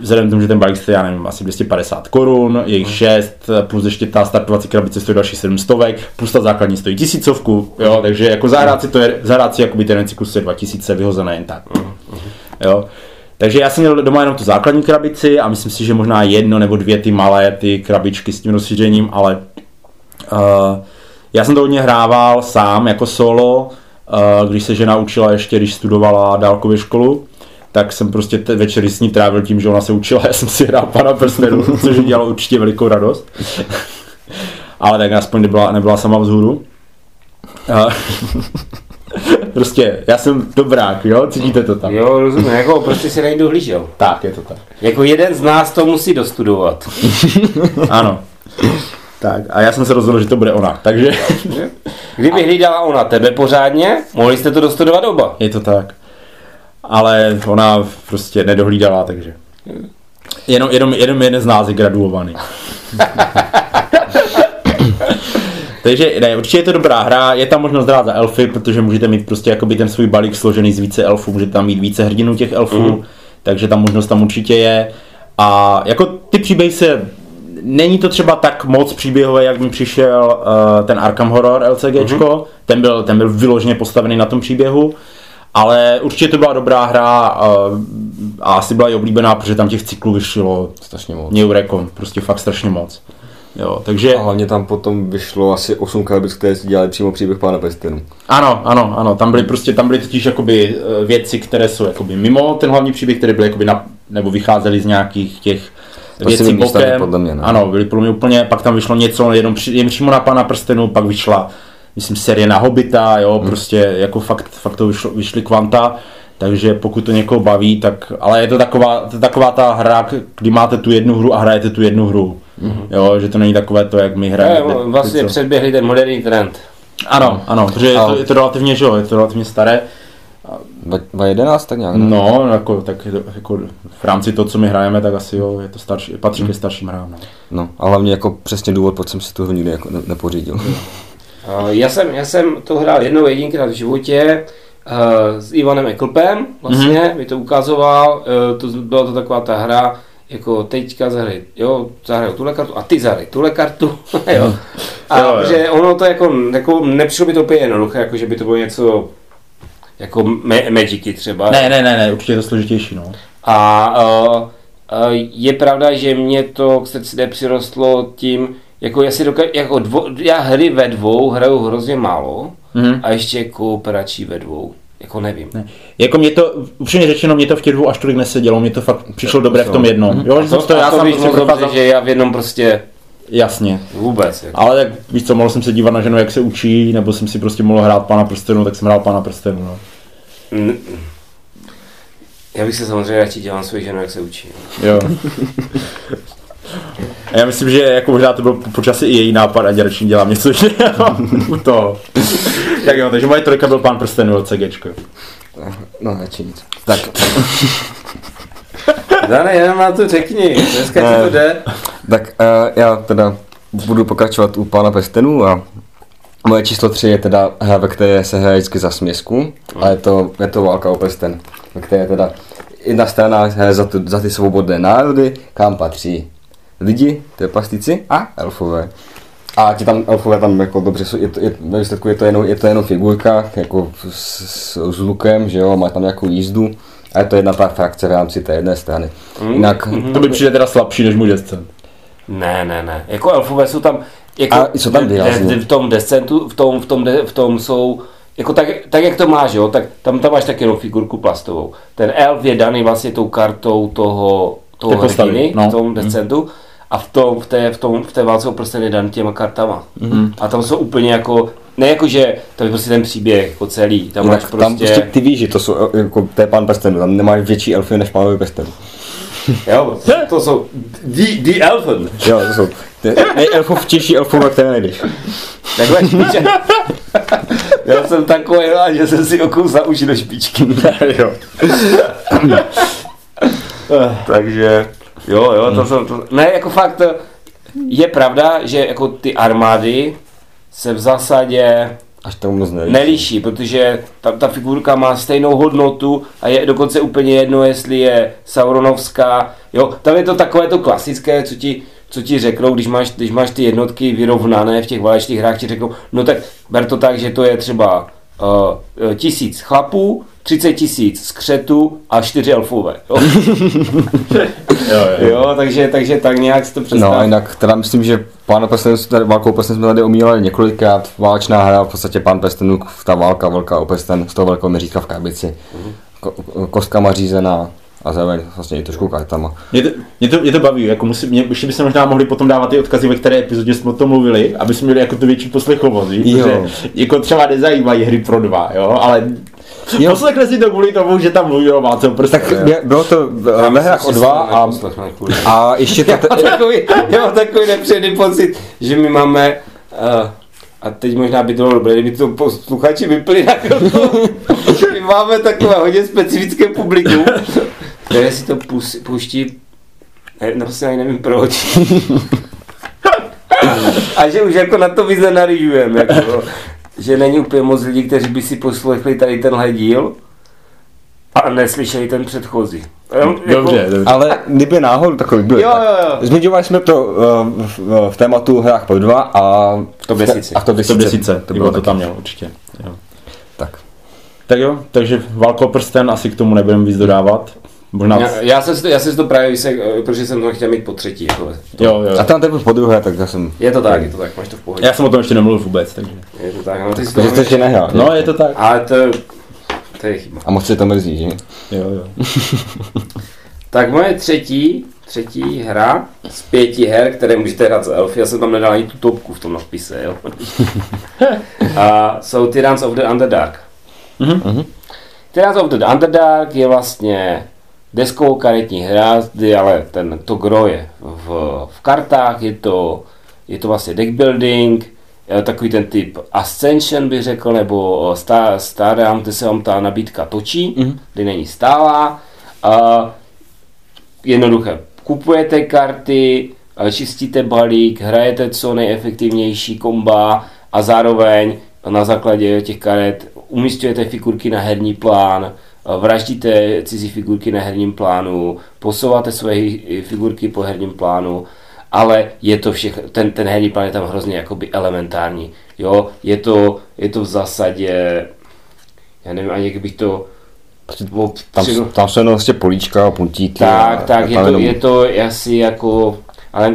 vzhledem k tomu, že ten balík stojí, já nevím, asi 250 korun, je jich 6, plus ještě ta startovací krabice stojí další 700, plus ta základní stojí tisícovku, jo, takže jako zahrát si to je, zahrát si jakoby ten cyklus je 2000 vyhozené jen tak. Jo. Takže já jsem měl doma jenom tu základní krabici a myslím si, že možná jedno nebo dvě ty malé ty krabičky s tím rozšířením, ale uh, já jsem to hodně hrával sám jako solo, uh, když se žena učila ještě, když studovala dálkově školu, tak jsem prostě te večery s ní trávil tím, že ona se učila, já jsem si hrál pana prstenu, což dělalo určitě velikou radost. Ale tak aspoň nebyla, nebyla sama vzhůru. Uh, prostě, já jsem dobrák, jo, cítíte to tam. Jo, rozumím, jako prostě si nejdu hlížel. Tak, je to tak. Jako jeden z nás to musí dostudovat. ano. Tak, a já jsem se rozhodl, že to bude ona, takže... Kdyby hlídala ona tebe pořádně, mohli jste to dostudovat oba. Je to tak. Ale ona prostě nedohlídala, takže... Jenom, jenom, jenom jeden z nás je graduovaný. Takže ne, určitě je to dobrá hra, je tam možnost hrát za elfy, protože můžete mít prostě jakoby ten svůj balík složený z více elfů, můžete tam mít více hrdinů těch elfů, mm. takže ta možnost tam určitě je. A jako ty příběhy se není to třeba tak moc příběhové, jak mi přišel uh, ten Arkham Horror LCGčko, mm-hmm. ten, byl, ten byl vyloženě postavený na tom příběhu, ale určitě to byla dobrá hra uh, a asi byla i oblíbená, protože tam těch cyklů vyšlo strašně moc. Neurekom, prostě fakt strašně moc. Jo, takže... A hlavně tam potom vyšlo asi 8 krabic, které si dělali přímo příběh pána Pestinu. Ano, ano, ano, tam byly prostě, tam byly totiž jakoby eh, věci, které jsou jakoby mimo ten hlavní příběh, které byly jakoby na, nebo vycházely z nějakých těch To věcí bokem. podle mě, ne? Ano, byly podle mě úplně, pak tam vyšlo něco jenom při, jen přímo na pana prstenu, pak vyšla, myslím, série na Hobita, jo, hmm. prostě jako fakt, fakt to vyšlo, vyšly kvanta. Takže pokud to někoho baví, tak, ale je to taková, to je taková ta hra, kdy máte tu jednu hru a hrajete tu jednu hru. Mm-hmm. Jo, že to není takové to, jak my hrajeme. Ne, vlastně předběhli ten moderní trend. Ano, ano, protože je to, je to relativně, že jo, je to relativně staré. 2011 tak nějak, ne? No, jako, tak jako v rámci toho, co my hrajeme, tak asi jo, je to starší, patří ke starším hrám. No. no. a hlavně jako přesně důvod, proč jsem si tu hru nikdy jako ne- nepořídil. Uh, Já jsem, já jsem to hrál jednou jedinkrát v životě uh, s Ivanem Eklpem, vlastně, mm-hmm. mi to ukazoval, uh, to, byla to taková ta hra, jako teďka zahraj, jo, zahraju tuhle kartu a ty zahraj tuhle kartu, jo. A Jo, jo. že ono to jako, jako nepřišlo by to úplně jednoduché, jako že by to bylo něco jako ma- Magicy třeba. Ne, ne, ne, ne, určitě je to složitější, no. A uh, uh, je pravda, že mě to k srdci nepřirostlo tím, jako já si dokážu, jako dvo, já hry ve dvou hraju hrozně málo Mhm. a ještě kooperační ve dvou, jako nevím. Ne. Jako mě to, upřímně řečeno, mě to v těch dvou až tolik nesedělo, mě to fakt přišlo dobré v tom jednom. Jo, že jsem to, to, já to jsem moc dobře, procházel, že já v jednom prostě jasně. vůbec. Jako. Ale tak víš co, mohl jsem se dívat na ženu, jak se učí, nebo jsem si prostě mohl hrát pana prstenu, tak jsem hrál pana prstenu, no. N- Já bych se samozřejmě radši dělal svoji ženu, jak se učí. Jo. A já myslím, že jako možná to byl po- počasí i její nápad a děračně dělám něco jiného u toho. tak jo, takže moje trojka byl pán prstenů od CGčko. No, radši nic. Tak, Dane, jenom na to řekni, dneska ti to jde. tak uh, já teda budu pokračovat u pána Pestenu a moje číslo 3 je teda hra, ve které se hraje vždycky za směsku a je to, je to válka o prsten, ve které teda jedna strana hraje za, tu, za ty svobodné národy, kam patří lidi, trpastici a elfové. A ti tam elfové tam jako dobře jsou, je to, je, ve výsledku je to, jenom, je to jenom figurka, jako s, s, s lukem, že jo, má tam nějakou jízdu. A je to jedna ta frakce v rámci té jedné strany. Jinak, To by přijde teda slabší než můj descent. Ne, ne, ne. Jako elfové jsou tam, jako A jsou tam výrazně. v, tom descentu, v tom, v tom, de, v tom jsou, jako tak, tak, jak to máš, jo, tak tam, tam máš taky jenom figurku plastovou. Ten elf je daný vlastně tou kartou toho, toho hrdiny no. v tom descentu a v, tom, v, té, v, tom, v té válce o prsten je těma kartama. Mhm. A tam jsou úplně jako, ne jako, že to je prostě ten příběh jako celý, tam máš prostě, tam prostě ty víš, že to jsou, jako, to je pán prstenů, tam nemáš větší elfy než pánovi prstenů. jo, to jsou the, the elfen. Jo, to jsou nejelfovtější elfové, které nejdeš. Takhle špiček. Já jsem takový rád, že jsem si okus za uši do špičky. jo. Takže, jo, jo, to jsem, to, ne, jako fakt, to, je pravda, že jako ty armády se v zásadě Až to moc nelíší. nelíší, protože ta, ta figurka má stejnou hodnotu a je dokonce úplně jedno, jestli je Sauronovská. Jo, tam je to takové to klasické, co ti, co ti řeknou, když máš, když máš ty jednotky vyrovnané v těch válečných hrách, ti řeknou, no tak ber to tak, že to je třeba uh, tisíc chlapů, 30 tisíc skřetů a 4 elfové. Jo? Jo, jo. jo, takže, takže tak nějak si to představ. No a jinak teda myslím, že Pán prstenů, tady, válkou prstenů jsme tady omílali několikrát, válečná hra, v podstatě Pán prstenů, ta válka velká o prsten, z toho velkého měřítka v krabici, ko, kostkama řízená a zároveň vlastně i trošku kartama. Mě to, mě to, mě to baví, jako musí, mě, ještě bychom možná mohli potom dávat ty odkazy, ve které epizodě jsme o tom mluvili, aby jsme měli jako tu větší poslechovost, protože jako třeba nezajímají hry pro dva, jo, ale Jo. poslechne si to kvůli tomu, že tam mluví o o prstenu. Tak mě- bylo to ve hrách o dva a, a ještě to, Já mám takový, já mám takový nepříjemný pocit, že my máme, uh, a teď možná by to bylo dobré, kdyby to posluchači vypli na chvilku. My máme takové hodně specifické publikum, které si to pus, puští, ne, prostě ani nevím proč. A že už jako na to víc nenarýžujeme, jako, že není úplně moc lidí, kteří by si poslechli tady tenhle díl a neslyšeli ten předchozí. Jo, jako- Dobře, dobře. ale kdyby náhodou takový byl. Jo, jo, jo. Zmiňovali jsme to uh, v, v tématu hrách pro dva a V top desíci. A v top To desíce. desíce, To bylo to tam měl určitě. Jo. Tak. Tak jo, takže válko prsten asi k tomu nebudeme víc dodávat. Možná... Já, já, jsem si to, já jsem si to právě vysek, protože jsem to chtěl mít po třetí. Jako. Jo, jo. A tam teprve po druhé, tak já jsem... Je to tak, je to tak, máš to v pohodě. Já jsem o tom ještě nemluvil vůbec, takže. Je to tak, no ty si to Takže to ještě nehrál. No, je to tak. Ale to, to je chyba. A moc se to mrzí, že? Jo, jo. Tak moje třetí, třetí hra z pěti her, které můžete hrát za elfy, já jsem tam nedal ani tu topku v tom nadpise, jo. A jsou Tyrants of the Underdark. Mhm. Tyrants of the Underdark je vlastně deskovou karetní hra, kdy ale ten, to gro je v, v kartách, je to, je to vlastně deck building, eh, takový ten typ Ascension bych řekl, nebo Star, Stardown, kde se vám ta nabídka točí, mm-hmm. kdy není stálá. A jednoduché, kupujete karty, eh, čistíte balík, hrajete co nejefektivnější komba a zároveň na základě těch karet umístujete figurky na herní plán, eh, vraždíte cizí figurky na herním plánu, posouváte své figurky po herním plánu, ale je to všechno, ten, ten herní plán je tam hrozně jakoby elementární. Jo, je to, je to v zásadě, já nevím ani jak bych to Tam, tam jsou jenom vlastně políčka a puntíky. tak, a, tak, a je to, jenom- je to asi jako, ale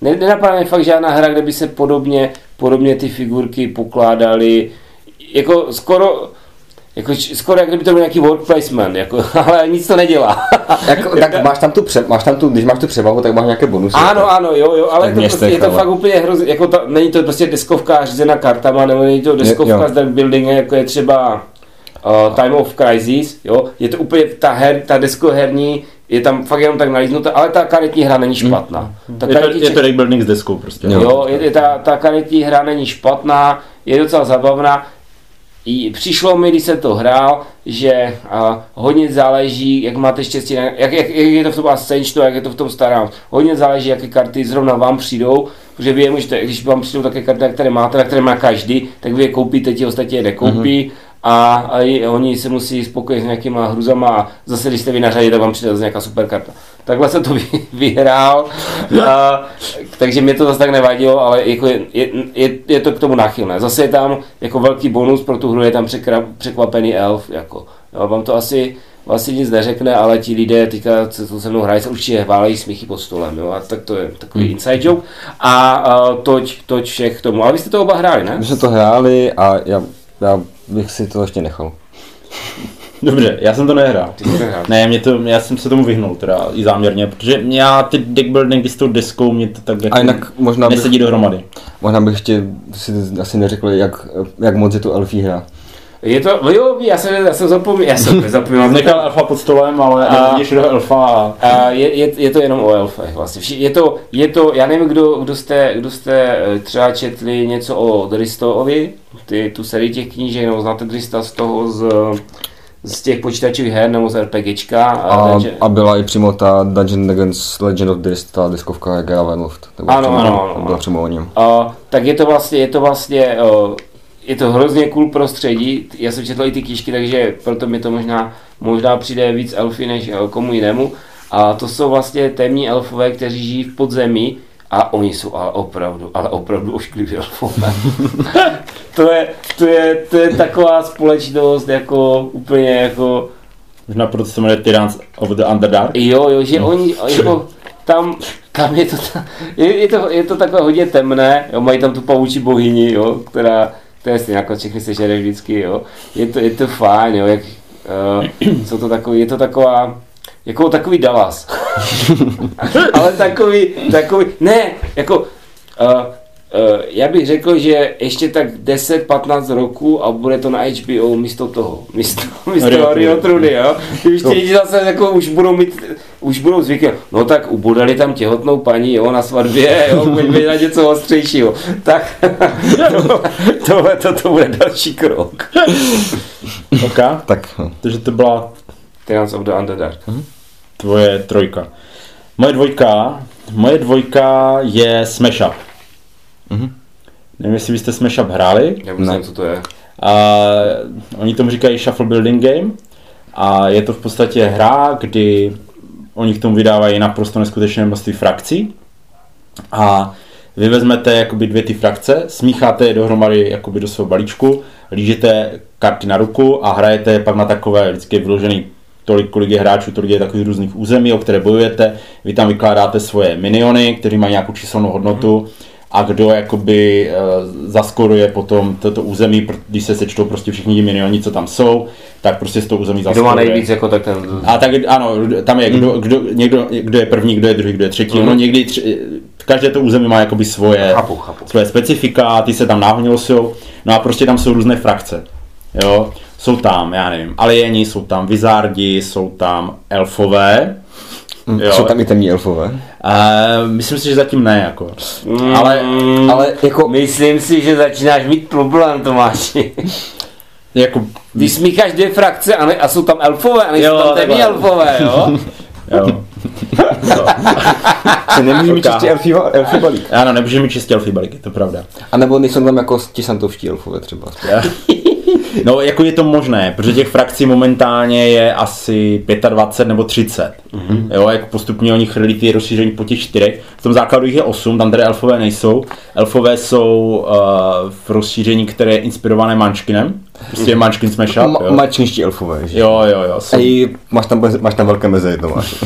ne, nenapadá mi fakt žádná hra, kde by se podobně, podobně ty figurky pokládaly, jako skoro, jako, skoro jak kdyby to byl nějaký work placement, jako, ale nic to nedělá. Jako, tak máš tam, tu pře, máš tam tu, když máš tu převahu, tak máš nějaké bonusy. Ano, ano, jo, jo, ale Tak to prostě, je to ale- fakt úplně hrozně, jako ta, není to prostě deskovka řízená kartama, nebo není to deskovka s deck buildingem, jako je třeba uh, Time of Crisis, jo, je to úplně, ta, her, ta deskoherní, je tam fakt jenom tak nalíznutá, ale ta karetní hra není špatná. Ta Je to, karetní je to deck building s deskou prostě. Jo. Jo, je, je ta, ta karetní hra není špatná, je docela zabavná. I přišlo mi, když jsem to hrál, že a, hodně záleží, jak máte štěstí, jak, jak, jak, je to v tom Ascensionu, jak je to v tom starém. Hodně záleží, jaké karty zrovna vám přijdou, protože vy je můžete, když vám přijdou také karty, které máte, na které má každý, tak vy je koupíte, ti ostatní je nekoupí. Mm-hmm. A, a i, oni se musí spokojit s nějakýma hruzama a zase, když jste vy na řadě, tak vám přijde zase nějaká super karta. Takhle jsem to vy- vyhrál, a, takže mě to zase tak nevadilo, ale jako je, je, je, je, to k tomu náchylné. Zase je tam jako velký bonus pro tu hru, je tam překra, překvapený elf, jako, jo, vám to asi vlastně nic neřekne, ale ti lidé teďka, co co se mnou hrají, se určitě válejí smíchy pod stolem, jo, a tak to je takový Hmm. inside joke. A, a toť, toť všech k tomu. Ale vy jste to oba hráli, ne? My jsme to hráli a já, já bych si to ještě nechal. Dobře, já jsem to nehrál. Ty jsi to hrál. Ne, mě to, já jsem se tomu vyhnul teda i záměrně, protože já ty deck buildingy s tou deskou, mě to tak jako A jinak možná bych, nesedí dohromady. možná bych ještě si asi neřekl, jak, jak moc je to elfí hra. Je to, jo, já jsem, já jsem zapomněl, já jsem nezapomněl. Nechal elfa pod stolem, ale A- nevidíš do elfa a... A je, je, je, to jenom o elfech vlastně. Je to, je to, já nevím, kdo, kdo, jste, kdo jste eh, třeba četli něco o Dristovi, ty, tu sérii těch knížek, nebo znáte Drista z toho z, z těch počítačových her nebo z RPGčka. A, takže... a byla i přímo ta Dungeon Dragons Legend of Dist, ta diskovka jak Ravenloft. Ano, ano, ano, ano. Byla přímo o něm. A, tak je to vlastně, je to vlastně, o, je to hrozně cool prostředí, já jsem četl i ty kýšky, takže proto mi to možná, možná přijde víc elfy než komu jinému. A to jsou vlastně temní elfové, kteří žijí v podzemí, a oni jsou ale opravdu, ale opravdu oškliví elfové. to, je, to, je, to je taková společnost jako úplně jako... Možná proto se jmenuje Tyrants of the Underdark? Jo, jo, že no. oni jako tam, tam je to, je, je, to, je to takové hodně temné, jo, mají tam tu pavučí bohyni, jo, která, která je jako všechny sežere vždycky, jo. Je to, je to fajn, jo, jak, uh, jsou to takový, je to taková, jako takový Dallas. Ale takový, takový, ne, jako, uh, já bych řekl, že ještě tak 10-15 roků a bude to na HBO místo toho, místo, místo Rio, Trudy, jo. Když ti lidi zase jako už budou mít, už budou zvyklí, no tak ubudali tam těhotnou paní, jo, na svatbě, jo, pojďme na něco ostřejšího. Tak to, tohle to, to bude další krok. OK, tak. Takže to byla Tales of the Underdark. Mm-hmm. Tvoje trojka. Moje dvojka, moje dvojka je Smash Up. Mm-hmm. Nevím, jestli byste Smash Up hráli. Já nevím, co to je. A, oni tomu říkají Shuffle Building Game. A je to v podstatě hra, kdy oni k tomu vydávají naprosto neskutečné množství frakcí. A vy vezmete jakoby dvě ty frakce, smícháte je dohromady jakoby do svého balíčku, lížete karty na ruku a hrajete je pak na takové vždycky vyložený tolik, kolik je hráčů, tolik je takových různých území, o které bojujete. Vy tam vykládáte svoje miniony, které mají nějakou číselnou hodnotu a kdo jakoby uh, zaskoruje potom toto území, když se sečtou prostě všichni ti minioni, co tam jsou, tak prostě z toho území zaskoruje. Kdo má nejvíc jako tak ten... A tak ano, tam je kdo, hmm. kdo, někdo, někdo je první, kdo je druhý, kdo je třetí. Mm. Ono někdy, tři, každé to území má jakoby svoje, chápu, chápu. svoje specifika, ty se tam náhodně jsou, no a prostě tam jsou různé frakce. Jo, jsou tam, já nevím, alieni, jsou tam vizardi, jsou tam elfové, Jo. Jsou tam i temní elfové? Uh, myslím si, že zatím ne, jako. Mm, ale, ale jako... Myslím si, že začínáš mít problém, Tomáši. jako... Když smícháš dvě frakce a, ne, a jsou tam elfové, a nejsou tam temní elfové, jo? jo. Se nemůže mít čistě elfí, elfí balík. Ano, nemůže mít čistě elfí balík, je to pravda. A nebo nejsou tam jako ti santovští elfové třeba. No, jako je to možné, protože těch frakcí momentálně je asi 25 nebo 30. Mm-hmm. Jo, jako postupně oni chrlí ty rozšíření po těch čtyřech. V tom základu jich je 8, tam tedy elfové nejsou. Elfové jsou uh, v rozšíření, které je inspirované Mančkinem. Prostě Smash Up, jo. Mančkinští elfové, že? Jo, jo, jo. Jsou... A máš tam, máš tam velké meze, to máš.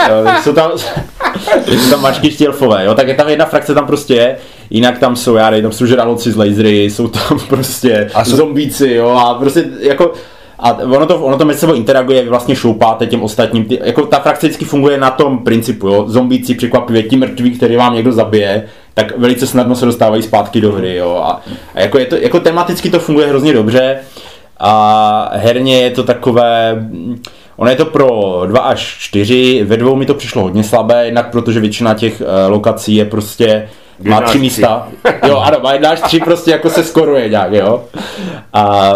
jo, jsou tam, jsou tam mačky elfové, jo, tak je tam jedna frakce tam prostě je, jinak tam jsou, já nevím, tam jsou žraloci z lasery, jsou tam prostě a jsou... zombíci, jo, a prostě jako a ono to, ono to mezi sebou interaguje, vy vlastně šoupáte těm ostatním, ty, jako ta frakce vždycky funguje na tom principu, jo, zombíci překvapivě, ti mrtví, který vám někdo zabije, tak velice snadno se dostávají zpátky do hry, jo, a, a jako, je to, jako tematicky to funguje hrozně dobře, a herně je to takové, Ono je to pro 2 až 4, ve dvou mi to přišlo hodně slabé, jednak protože většina těch uh, lokací je prostě má tři místa. Jo, ano, má jedna až tři prostě jako se skoruje nějak, jo. A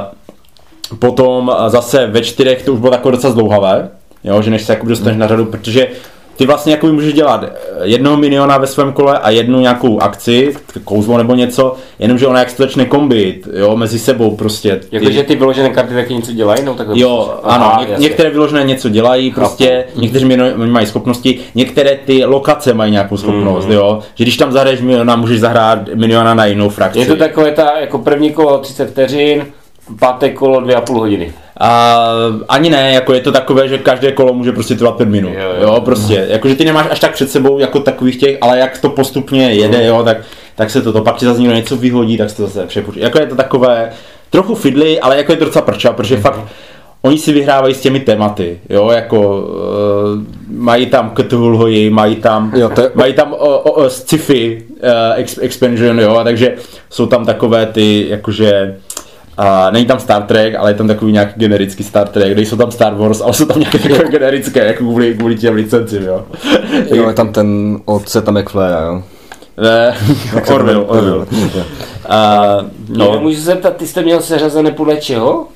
potom zase ve čtyřech to už bylo takové docela zdlouhavé, jo, že než se jako dostaneš na řadu, protože ty vlastně jako můžeš dělat jednoho miniona ve svém kole a jednu nějakou akci, kouzlo nebo něco, jenomže ona jak se začne kombit, jo, mezi sebou prostě. Ty... Jakože ty vyložené karty taky něco dělají? No, tak jo, ano, Aha, něk- některé vyložené něco dělají, prostě Chápu. někteří minioni mají schopnosti, některé ty lokace mají nějakou schopnost, mm. jo, že když tam zahraješ miniona, můžeš zahrát miniona na jinou frakci. Je to takové ta, jako první kolo 30 vteřin, páté kolo dvě a půl hodiny. A ani ne, jako je to takové, že každé kolo může prostě trvat pět minut. Jo, jo. jo prostě, jakože ty nemáš až tak před sebou jako takových těch, ale jak to postupně jede, mm. jo, tak, tak se to, to pak ti zase někdo něco vyhodí, tak se to zase přepočí. Jako je to takové, trochu fidly, ale jako je to docela prča, protože mm. fakt oni si vyhrávají s těmi tématy, jo, jako uh, mají tam Cthulhu, mají tam, jo, to je... mají tam uh, uh, sci-fi uh, expansion, jo, takže jsou tam takové ty, jakože a není tam Star Trek, ale je tam takový nějaký generický Star Trek, kde jsou tam Star Wars, ale jsou tam nějaké takové generické, jako kvůli, kvůli těm licencím, jo. Jo, je tam ten od Seta McFlaya, jo. Ne, Orville, Orville. Uh, no. Můžu se zeptat, ty jste měl seřazené podle čeho?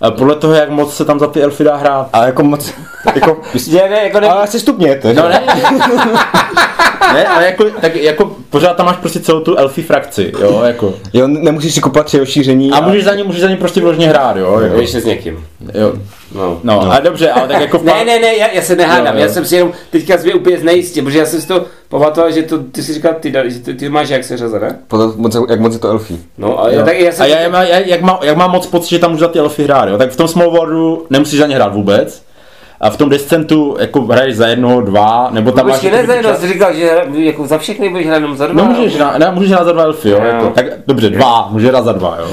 A podle toho, jak moc se tam za ty elfy dá hrát. A jako moc, jako, Ne, ne, jako ne, ale asi stupněte, No ne, ne, ale jako, tak jako pořád tam máš prostě celou tu elfy frakci, jo, jako. Jo, nemusíš si kupovat tři rozšíření. A můžeš za ně, můžeš za ně prostě vložně hrát, jo, jako. ještě s někým. jo. No. No, no, ale dobře, ale tak jako v Ne, ne, ne, já, já se nehádám, jo. já jsem si jenom teďka zvěl úplně znejistě, protože já jsem si to pamatoval, že to, ty jsi říkal, ty, Dali, že ty, ty máš jak se řaze, ne? Podle, moc, jak moc je to elfí. No a Jo. já, tak já jsem A já, já, já, jak, mám, jak mám moc pocit, že tam můžu za ty elfy hrát, jo? tak v tom Small Worldu nemusíš za ně hrát vůbec. A v tom Descentu jako hraješ za jedno, dva, nebo tam No, máš... počkej, ne, jakoby za jedno, jsi říkal, že jako za všechny budeš hrát jenom za dva. No můžeš hrát, ne, můžeš hrát za dva elfy, jo, Jo. jako, tak dobře, dva, můžeš hrát za dva, jo.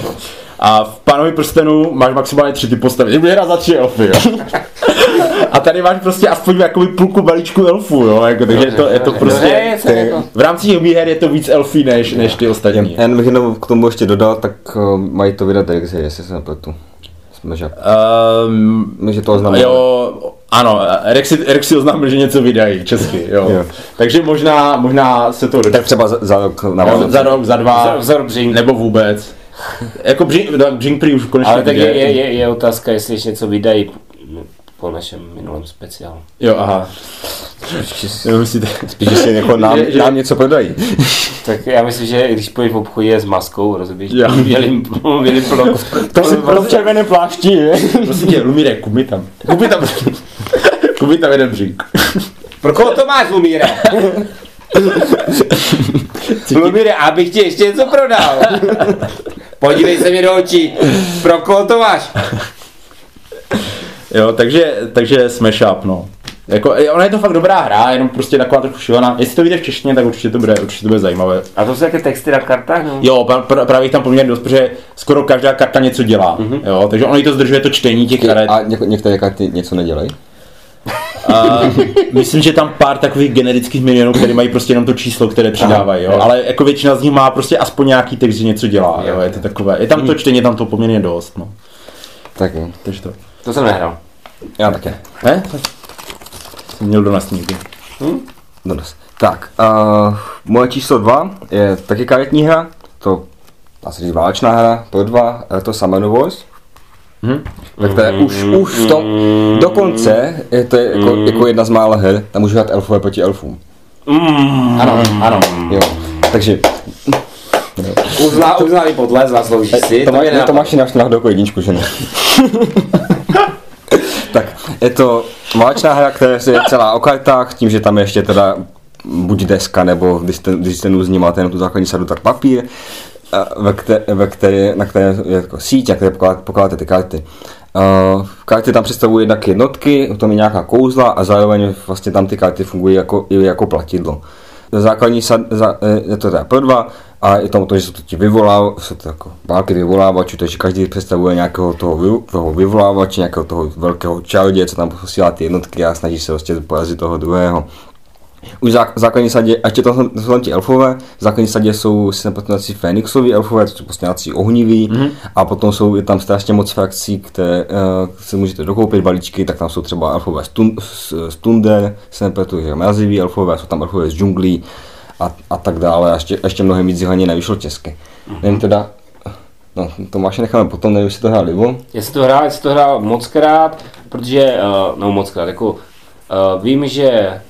A v Pánovi prstenu máš maximálně tři ty postavy, ty můžeš hrát za tři elfy, jo. A tady máš prostě aspoň jakoby půlku balíčku elfů, jo, jako, takže je to, je to Dobře, prostě... co jako- V rámci těch výher je to víc elfí než, než ty ostatní. Já bych jenom k tomu ještě dodal, tak uh, mají to vydat Elixir, jestli se nepletu. Že, Um, my že to oznámili. Jo, ano, Rexy, Rexy oznámil, že něco vydají česky, jo. Jo. Takže možná, možná se to Tak třeba za, za rok na za, Vánoce. za rok, za dva, Za- za rok nebo vůbec. jako Břink, no, už konečně Ale tak je, je, je, je otázka, jestli ještě něco vydají po našem minulém speciálu. Jo, aha. Jo, myslíte, Spíš, že si jako nám, Že- nám něco prodají. Tak já myslím, že když půjdeš v obchodě s maskou, rozumíš, Jo. měli, měli plno, To si pro červené plášti, je? prosím tě, Lumíre, kup mi tam. Kup mi tam, kup mi tam jeden Břink. Pro koho to máš, Lumíre? Lumíre, abych ti ještě něco prodal. Podívej se mi do očí. Pro koho to máš? Jo, takže, takže Smash Up, no. Jako, ona je to fakt dobrá hra, jenom prostě taková trochu šílená. Jestli to vyjde v češtině, tak určitě to bude, určitě to bude zajímavé. A to jsou jaké texty na kartách? No? Jo, pra, pra, právě jich tam poměrně dost, protože skoro každá karta něco dělá. Mm-hmm. Jo, takže ono jí to zdržuje to čtení těch karet. A něko, některé karty něco nedělají? A myslím, že tam pár takových generických milionů, které mají prostě jenom to číslo, které přidávají, jo. Ale jako většina z nich má prostě aspoň nějaký text, že něco dělá, jo. Je to takové, je tam to čtení, je tam to poměrně dost, no. Tak jo. Takže to. To jsem nehrál. Já také. Ne? Tak jsem měl do nás někdy. Donos. Tak, uh, moje číslo dva je taky karetní hra, to říct válečná hra, pro dva, je to Summoner Wars. Mhm. Tak to je už, už v tom, dokonce je to jako, jako jedna z mála her, tam můžu hrát elfové proti elfům. Ano, ano. Jo, takže Uzná, uznali podle, zaslouží si. to, má, mě to máš i náš jako jedničku, že ne? tak, je to válečná hra, která je celá o kartách, tím, že tam je ještě teda buď deska, nebo když jste, když jste nuzní, máte jenom tu základní sadu, tak papír, ve které, ve které, na které je jako síť, na které pokládáte, ty karty. Uh, karty tam představují jednak jednotky, v tom je nějaká kouzla a zároveň vlastně tam ty karty fungují jako, jako platidlo. Základní sad, za, eh, je to teda pro dva a je tam to, že jsou to ti vyvolá, jsou to jako války vyvolávačů, takže každý představuje nějakého toho, toho vyvolávače, nějakého toho velkého čaroděje, co tam posílá ty jednotky a snaží se prostě porazit toho druhého. Už zá, v základní sadě, a ještě to jsou, tam ti elfové, v základní sadě jsou si nepatří Fénixoví elfové, to jsou prostě nějací ohniví, mm-hmm. a potom jsou je tam strašně moc frakcí, které uh, si můžete dokoupit balíčky, tak tam jsou třeba elfové z, tun, z, z Tunder, si nepletu, že mraziví elfové, jsou tam elfové z džunglí a, a tak dále, a ještě, ještě mnohem víc ani nevyšlo česky. Mm-hmm. Nevím teda, no Tomáše necháme potom, nevím, jestli to hrál Libo. Já jsem to hrál, já jsem to hrál moc krát, protože, uh, no moc krát, jako uh, vím, že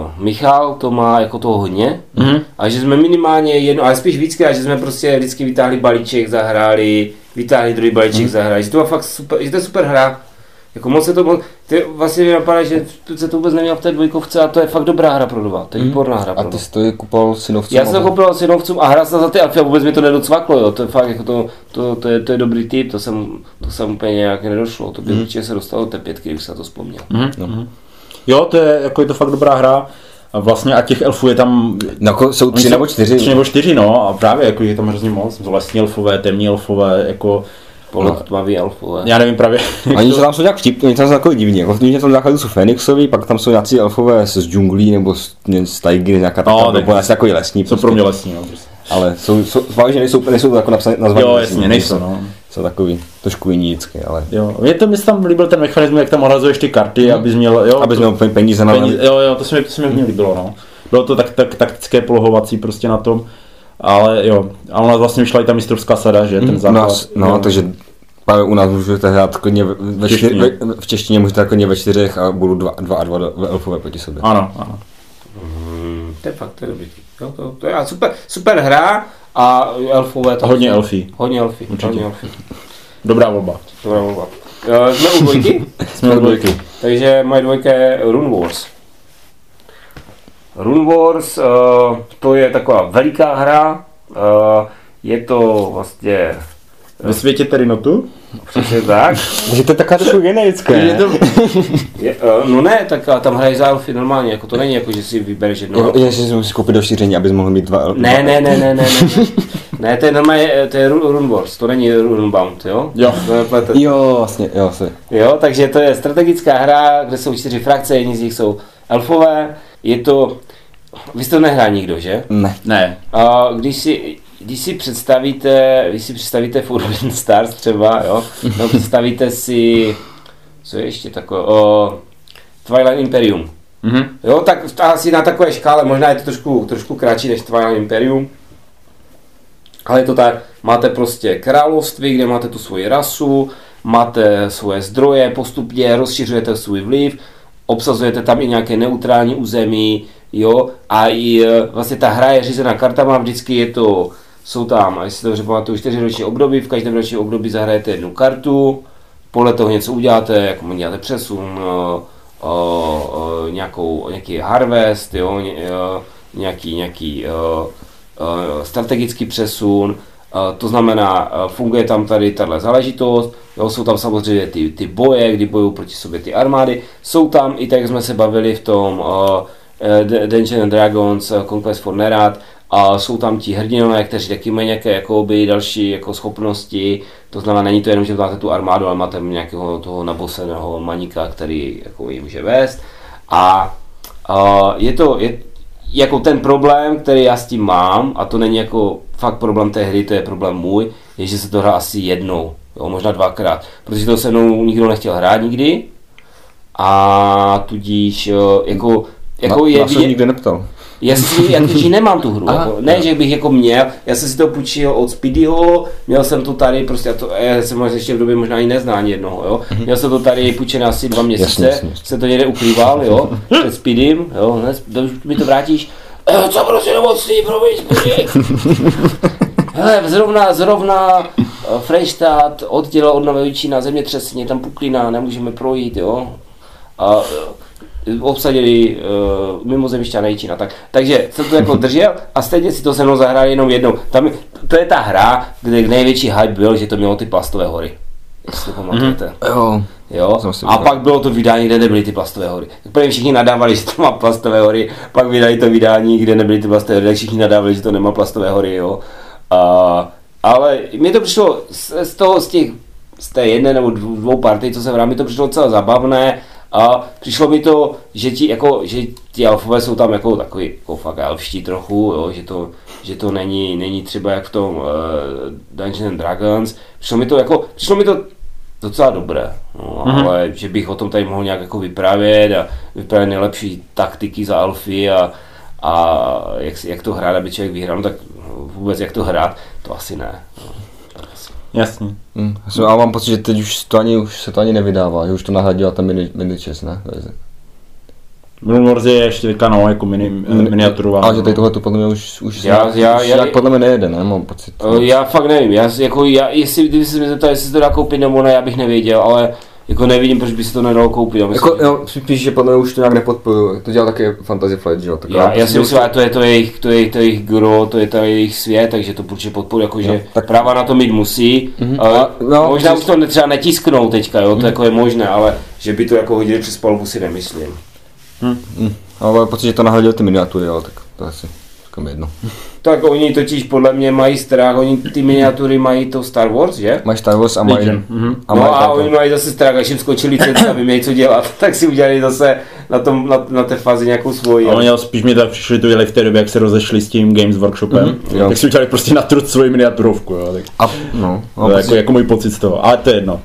uh, Michal to má jako toho hodně, mm-hmm. a že jsme minimálně jedno, ale spíš víckrát, že jsme prostě vždycky vytáhli balíček, zahráli, vytáhli druhý balíček, mm-hmm. zahráli, že to byla fakt super, že to je super hra. Jako moc se to moc, to je, vlastně mi napadá, že se to vůbec neměl v té dvojkovce a to je fakt dobrá hra pro dva, to je výborná hra A pro ty dva. jsi to kupoval synovcům? Já jsem to koupil synovcům a hrál jsem za ty alfy a vůbec mi to nedocvaklo, jo. To je fakt jako to, to, to, je, to je dobrý tip, to jsem, to jsem úplně nějak nedošlo. To by Mhm. určitě se dostalo do té pětky, když se na to vzpomněl. Mm-hmm. Jo, to je, jako je to fakt dobrá hra. A vlastně a těch elfů je tam No, jako jsou tři jsou- nebo čtyři. Tři nebo čtyři, no. A právě jako je tam hrozně moc. Jsou lesní elfové, temní elfové, jako... Polotmavý alfové. Já nevím právě. Oni že tam jsou nějak vtipní, oni tam jsou takový divní, jako v tam základu jsou Fénixovi, pak tam jsou nějací elfové z džunglí nebo z, ne, z tajgy, nějaká No, taková, tak- nebo asi takový lesní. Jsou pro mě lesní, no. Prostě. Ale jsou, jsou, že nejsou, nejsou jako napsané, nazvané Jo, lesní, jasně, nejsou, no. Jsou takový trošku jiní vždycky, ale Jo, mě to mi se tam líbil ten mechanismus, jak tam ohrazuješ ty karty, abys měl, jo, abys to- měl pe- peníze na peníze, jo, jo, to se mi, to se mi hodně líbilo, no. Bylo to tak, tak, taktické polohovací prostě na tom, ale jo, a ona vlastně vyšla i ta mistrovská sada, že, ten no, základ. no, jo. takže Právě u nás můžete hrát klidně ve, ve čtyři, ve, v češtině můžete klidně ve čtyřech a budou dva, dva a dva ve elfové proti sobě. Ano, ano. Hmm, to je fakt, to je dobrý. Jo, to, to je super, super hra a elfové to... Hodně elfí. Hodně elfí, Určitě. hodně elfí. Dobrá volba. Dobrá volba. Uh, jsme u dvojky? Jsme u dvojky. Takže moje dvojka je Rune Wars. Rune Wars, uh, to je taková veliká hra, uh, je to vlastně Ve světě Terinotu? Přesně tak. Takže to je taková trošku generická. Je to... Je, uh, no ne, tak tam hraješ za elfy normálně, jako to není jako, že si vybereš jedno. Jo, že si musíš koupit do šíření, abys mohl mít dva elfy. Ne, ne, ne, ne, ne, ne. Ne, to je normálně, to je Ru- Rune Wars, to není Runebound, jo? Jo. To je plete. Jo, vlastně, jo, asi. Jo, takže to je strategická hra, kde jsou čtyři frakce, jedni z nich jsou elfové, je to, vy jste to nehrá nikdo, že? Ne. Ne. A když si, když si představíte, když si představíte Forbidden Stars třeba, jo, no představíte si, co je ještě takové, o, Twilight Imperium. Mhm. Jo, tak asi na takové škále, možná je to trošku, trošku kratší než Twilight Imperium, ale je to tak, máte prostě království, kde máte tu svoji rasu, máte svoje zdroje, postupně rozšiřujete svůj vliv, obsazujete tam i nějaké neutrální území, jo, a i e, vlastně ta hra je řízená kartama, vždycky je to, jsou tam, a jestli si dobře pamatuju, čtyři roční období, v každém ročním období zahrajete jednu kartu, podle toho něco uděláte, jako děláte přesun, o, o, o, nějakou, nějaký harvest, jo, ně, nějaký, nějaký strategický přesun, to znamená, funguje tam tady tahle záležitost, jo, jsou tam samozřejmě ty, ty boje, kdy bojují proti sobě ty armády, jsou tam i tak, jak jsme se bavili v tom Dungeons and Dragons, Conquest for Nerad, a jsou tam ti hrdinové, kteří taky mají nějaké jakoby, další jako schopnosti, to znamená, není to jenom, že máte tu armádu, ale máte nějakého toho naboseného maníka, který jako ji může vést. A, a je to, je, jako ten problém, který já s tím mám, a to není jako fakt problém té hry, to je problém můj, je, že se to hrá asi jednou, jo, možná dvakrát, protože to se mnou nikdo nechtěl hrát nikdy a tudíž jako, jako na, je na se nikdy neptal. Jestli, jakože nemám tu hru, Aha, jako, ne, že bych jako měl, já jsem si to půjčil od Speedyho, měl jsem to tady, prostě, a to, já jsem možná ještě v době možná i nezná ani jednoho, jo, měl jsem to tady půjčené asi dva měsíce, jasně, jasně. se to někde ukrýval, jo, před Speedym, jo, už mi to vrátíš, e, co prostě nemocný, promiň, Speedy. Hele, zrovna, zrovna uh, Freistadt oddělil od Nové Jičína zemětřesně, tam puklina, nemůžeme projít, jo. A uh, obsadili uh, mimozemšťané Jičína, tak. Takže jsem to jako držel a stejně si to se mnou zahráli jenom jednou. Tam, to je ta hra, kde největší hype byl, že to mělo ty plastové hory. Jestli to pamatujete. Mm-hmm. Jo. Jo? A pak bylo to vydání, kde nebyly ty plastové hory. Tak prvně všichni nadávali, že to má plastové hory, pak vydali to vydání, kde nebyly ty plastové hory, tak všichni nadávali, že to nemá plastové hory, jo. A, ale mně to přišlo z, z toho, z těch, z té jedné nebo dvou, dvou party, co jsem hrál, mi to přišlo docela zabavné a přišlo mi to, že ti, jako, že ti alfové jsou tam jako takový, jako fakt elfští trochu, jo, že to, že to není, není třeba jak v tom uh, Dungeons and Dragons. Přišlo mi to jako, přišlo mi to docela dobré, no, mm-hmm. ale že bych o tom tady mohl nějak jako vyprávět a vyprávět nejlepší taktiky za alfy a, a jak, jak to hrát, aby člověk vyhrál, no tak vůbec jak to hrát, to asi ne. No. Jasně. Hm. Já jsem- Já mám pocit, že teď už, to ani, už se to ani nevydává, že už to nahradila ta mini, mini chess, ne? Moon Wars je ještě teďka no, jako mini, miniaturová. A že tady tohle to podle mě už, už, Já- už, já- už já- nějak podle mě nejede, ne? Mám pocit. Eh, Já fakt nevím, já, jako, já, jestli, kdyby se mi zeptal, jestli se to dá koupit nebo ne, já bych nevěděl, ale jako nevidím, proč by se to nedalo koupit. Myslím, Jako, že- jo, spíš, že podle mě už to nějak nepodporuju. To dělal taky Fantasy Flight, že jo? Tak Já, já si myslím, že to je to jejich, to je to jejich gro, to je to jejich svět, takže to určitě podporu, jakože Jo, tak... práva na to mít musí. Mm-hmm. Ale, no, možná už to ne- třeba netisknou teďka, jo, to jako je možné, ale že by to jako hodili přes palbu si nemyslím. Hm. Ale pocit, že to nahradil ty miniatury, ale tak to asi říkám jedno. Tak oni totiž podle mě mají strach, oni ty miniatury mají to Star Wars, že? Máš Star Wars a mají... Mhm. A no mají a oni mají zase strach, až jim skočí licence a vymějí co dělat, tak si udělali zase na, tom, na, na té fázi nějakou svoji. A oni ale spíš mi tak přišli tu jeli v té době, jak se rozešli s tím Games Workshopem, mm-hmm. jo. tak si udělali prostě na trut svoji miniaturovku, jo, tak A, no, je pocit, jako, jako můj pocit z toho, ale to je jedno.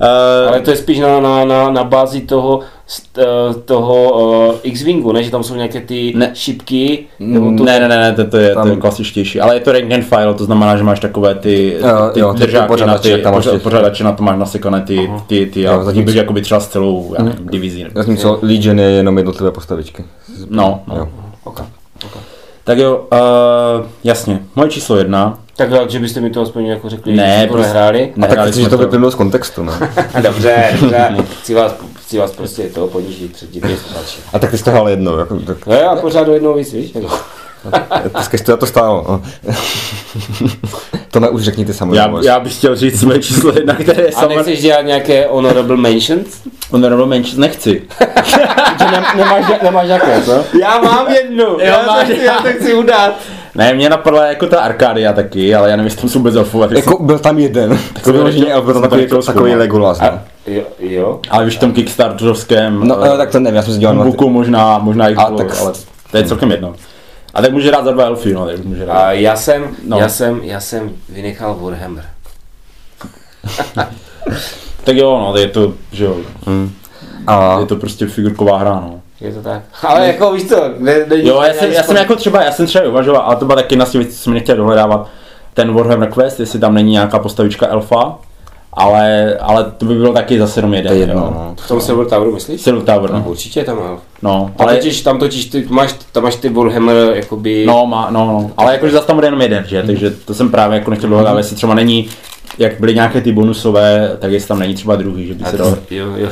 Uh, Ale to je spíš na, na, na, na bázi toho, z eh, toho uh, X-Wingu, ne? Že tam jsou nějaké ty Ne. šipky. Mm, to, Ne, ne, ne, ne, to, to, je, Tam- to je klasičtější, ale je to rank and file, to znamená, že máš takové ty, ty jo, ty držáky na pořadače, ty, jak tam máš pořa- ty- pořadače na to máš nasekané ty, ty, ty, Jo, a zatím bych jakoby třeba s celou, já nevím, divizí. Nebo. Zatímco Legion je jenom jednotlivé postavičky. No, no. Jo. Okay. Tak jo, uh, jasně, moje číslo jedna. Tak že byste mi to aspoň jako řekli, Ne, že to prostě- nehráli. A tak chci, že to vyplynulo z kontextu, no. dobře, dobře. chci vás, chci vás prostě toho ponížit před tím. A tak ty jsi to hrál jednou, jako, tak, No já pořád do jednou víc, víš? Jako. dneska to za to stálo. No. to ne, už řekněte sami. Já, já bych chtěl říct moje číslo jedna, které je A samozřejmě... nechceš dělat nějaké honorable mentions? Honorable mentions nechci. nemáš, nemáš jaké, co? Já mám jednu, já, máš. to chci, já to chci udat. Ne, mě napadla jako ta Arkadia taky, ale já nevím, jestli tam jsou vůbec elfové. tak Jako byl tam jeden. To bylo že byl jsem tam to takový, nechtěl takový zkoumat. Legolas. A, No. Jo, jo. Ale víš, v tom Kickstarterovském No, eh, tak to nevím, já jsem si dělal. Buku možná, možná i tak- ale to je celkem jedno. A tak může rád za dva elfy, no, tak může rád. A já jsem, No. já jsem, já jsem vynechal Warhammer. Tak jo, no, je to, že jo, A je to prostě figurková hra, no. Je to tak? Ale jako víš to, ne, ne, Jo, já jsem, já jsem jako třeba, já jsem třeba uvažoval, ale to byla taky na z těch věcí, co jsem nechtěl dohledávat, ten Warhammer Quest, jestli tam není nějaká postavička elfa, ale, ale to by bylo taky zase jenom jeden, to je jedno, jo. no. V tom Silver Toweru myslíš? Silver Tower, no. Určitě tam elf. No, Tam ale, totiž, tam totiž ty, máš, tam máš ty Warhammer jakoby... no, má, no, no, ale jakože zase tam bude jenom jeden, že, takže to jsem právě jako nechtěl dohledávat, jestli třeba není, jak byly nějaké ty bonusové, tak jestli tam není třeba druhý, že by se to, dal, jo, jo.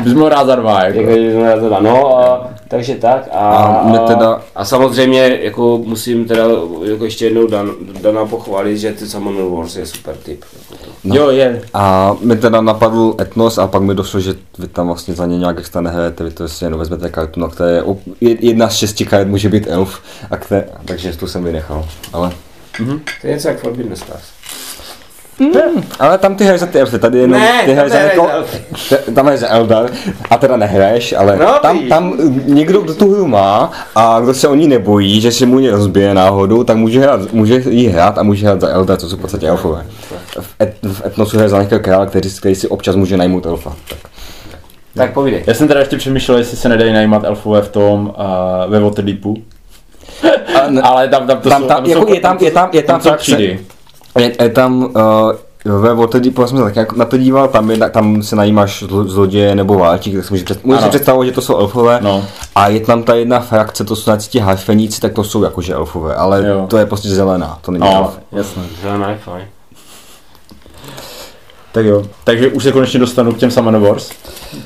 Bys mohl rád za dva, jako. Jako, na to dá. No, a, takže tak. A, A my teda- a samozřejmě jako musím teda jako ještě jednou Dan, Dana pochválit, že ty Summoner Wars je super tip. Jako to. No. Jo, je, A mi teda napadl Etnos a pak mi došlo, že vy tam vlastně za ně nějak extra nehrajete, vy to si jenom vezmete kartu, na které je jedna z šesti karet může být elf, a které, takže tu jsem vynechal. Ale, To je něco jak Forbidden Stars. Ale tam ty hraješ za ty elfy, tady jenom Ne, ty tam hraješ za někoho, tam hraješ za Eldar a teda nehraješ, ale No, tam, tam někdo, kdo tu hru má a kdo se o ní nebojí, že si mu ji rozbije náhodou, tak může, hrát, může jí hrát a může hrát za Eldar, co jsou v podstatě elfové. V, et, v Etnosu hraje za nějakého krále, který, který si občas může najmout elfa. Tak. Tak povídej. Já jsem teda ještě přemýšlel, jestli se nedají najímat elfové v tom uh, ve Waterdeepu. A Ale tam, tam to Tam- jsou, tam- jako je tam- je tam- je tam jsou fakt se- třídy. Je, je tam uh, ve Waterdeepu, já jsem se tak jako na to díval, tam, je, tam se najímáš zlo- zloděje nebo válčík, tak si můžeš, před, můžeš si Ano. představovat, že to jsou elfové. No. A je tam ta jedna frakce, to jsou na ti harfeníci, tak to jsou jakože elfové, ale Jo. to je prostě zelená, to není No, elf. jasně. Zelená je fajn. Tak jo. Takže už se konečně dostanu k těm Summon Wars,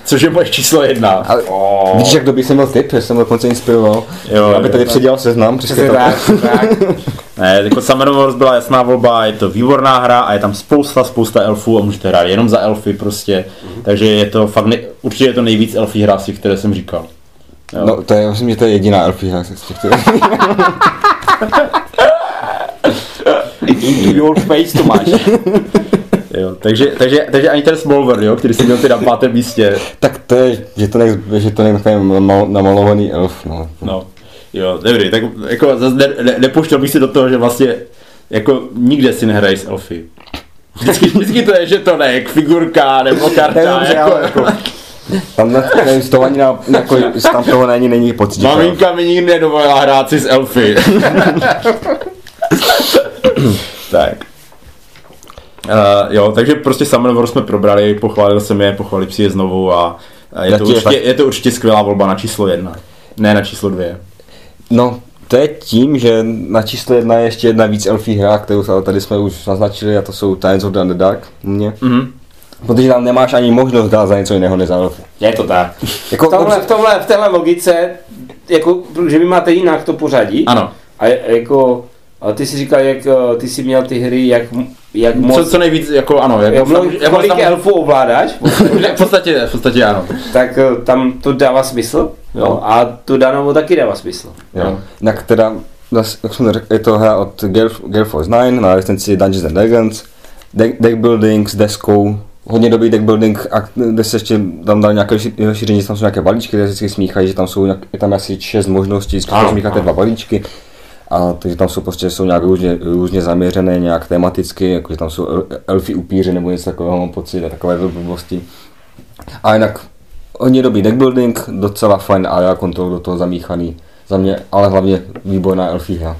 což je moje číslo jedna. Ale Oh. vidíš, jak dobrý jsem byl tip, že jsem dokonce inspiroval, Jo, aby jo. tady předělal seznam, přesně tak, přesně tak. Ne, jako Summon Wars byla jasná volba, je to výborná hra a je tam spousta, spousta elfů a můžete hrát jenom za elfy prostě. Takže je to fakt, nej, určitě je to nejvíc elfí hra z těch, které jsem říkal. Jo. No, to je, myslím, že to je jediná elfí hra z těch, které... Into your face to máš. Jo, takže, takže, takže ani ten Small World, jo, který si měl ty na pátém místě, tak to je, že to není, že to namal- namalovaný elf, no. No, jo, dobrý, tak jako zase ne, ne, nepouštěl bych si do toho, že vlastně jako nikde si nehraješ s elfy. Vždycky, vždycky to je, že to ne, jak figurka nebo karta, Ne, dobře, jako, ale jako, tam na, nevím, z toho ani na, jako, tam toho není, není pocit. Maminka mi nikdy nedovolila hrát si s elfy. tak. Uh, jo, takže prostě Summer Wars jsme probrali, pochválil jsem je, pochválil si je znovu a, a je, to určitě, je to určitě skvělá volba na číslo jedna. Ne na číslo dvě. No, to je tím, že na číslo jedna je ještě jedna víc elfí hra, kterou ale tady jsme už naznačili a to jsou Times of the Underdark. Mě. Mhm. Protože tam nemáš ani možnost dát za něco jiného než za elfy. Je to tak. Jako, V tomhle, v tomhle, v téhle logice, jako, že vy máte jinak to pořadí. Ano. A jako, a ty si říkal, jak eh, ty jsi měl ty hry, jak, jak moc, Co, co nejvíc, jako ano, jak, jak, moc moc, jak kolik tam- elfů ovládáš, v podstatě, v podstatě ano. tak eh, tam to dává smysl. Jo. A tu Danovo taky dává smysl. Jo. Jinak teda, zas- jak jsem řekl, je to hra od Gale, Gale Force 9 na licenci Dungeons and Dragons. Deck, deck building s deskou, hodně dobrý deck building, a kde se ještě tam dal nějaké rozšíření, že tam jsou nějaké balíčky, které se vždycky smíchají, že tam jsou nějak, je tam asi šest možností, z Ano, kterých smícháte dva balíčky. A takže tam jsou prostě jsou nějak různě, různě zaměřené, nějak tematicky, jako že tam jsou el- elfy upíři nebo něco takového, mám pocit, a takové blbosti. A jinak hodně dobrý deckbuilding, docela fajn area control do toho zamíchaný. Za mě, ale hlavně výborná elfí hra.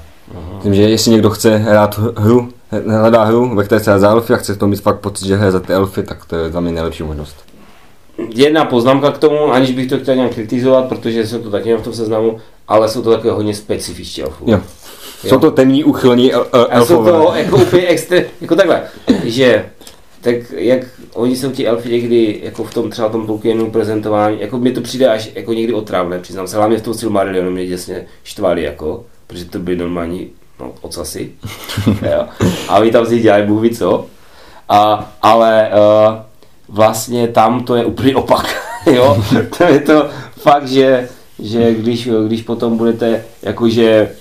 Myslím, že jestli někdo chce hrát hru, hledá hru, ve které se hraje za elfy a chce v tom mít fakt pocit, že hraje za ty elfy, tak to je za mě nejlepší možnost. Jedna poznámka k tomu, aniž bych to chtěl nějak kritizovat, protože jsou to taky v tom seznamu, ale jsou to takové hodně specifičtí elfů. Jo. Jsou to temní uchylní el, el, A jsou elfové. to jako úplně extra, jako takhle, že tak jak oni jsou ti elfy někdy jako v tom třeba tom Tolkienu prezentování, jako mi to přijde až jako někdy otravné, přiznám se, hlavně v tom Silmarillionu mě děsně štvali jako, protože to byly normální no, ocasy, jo. a oni tam si dělají bůh ví co, a, ale uh, vlastně tam to je úplný opak, jo, to je to fakt, že, že když, když potom budete jakože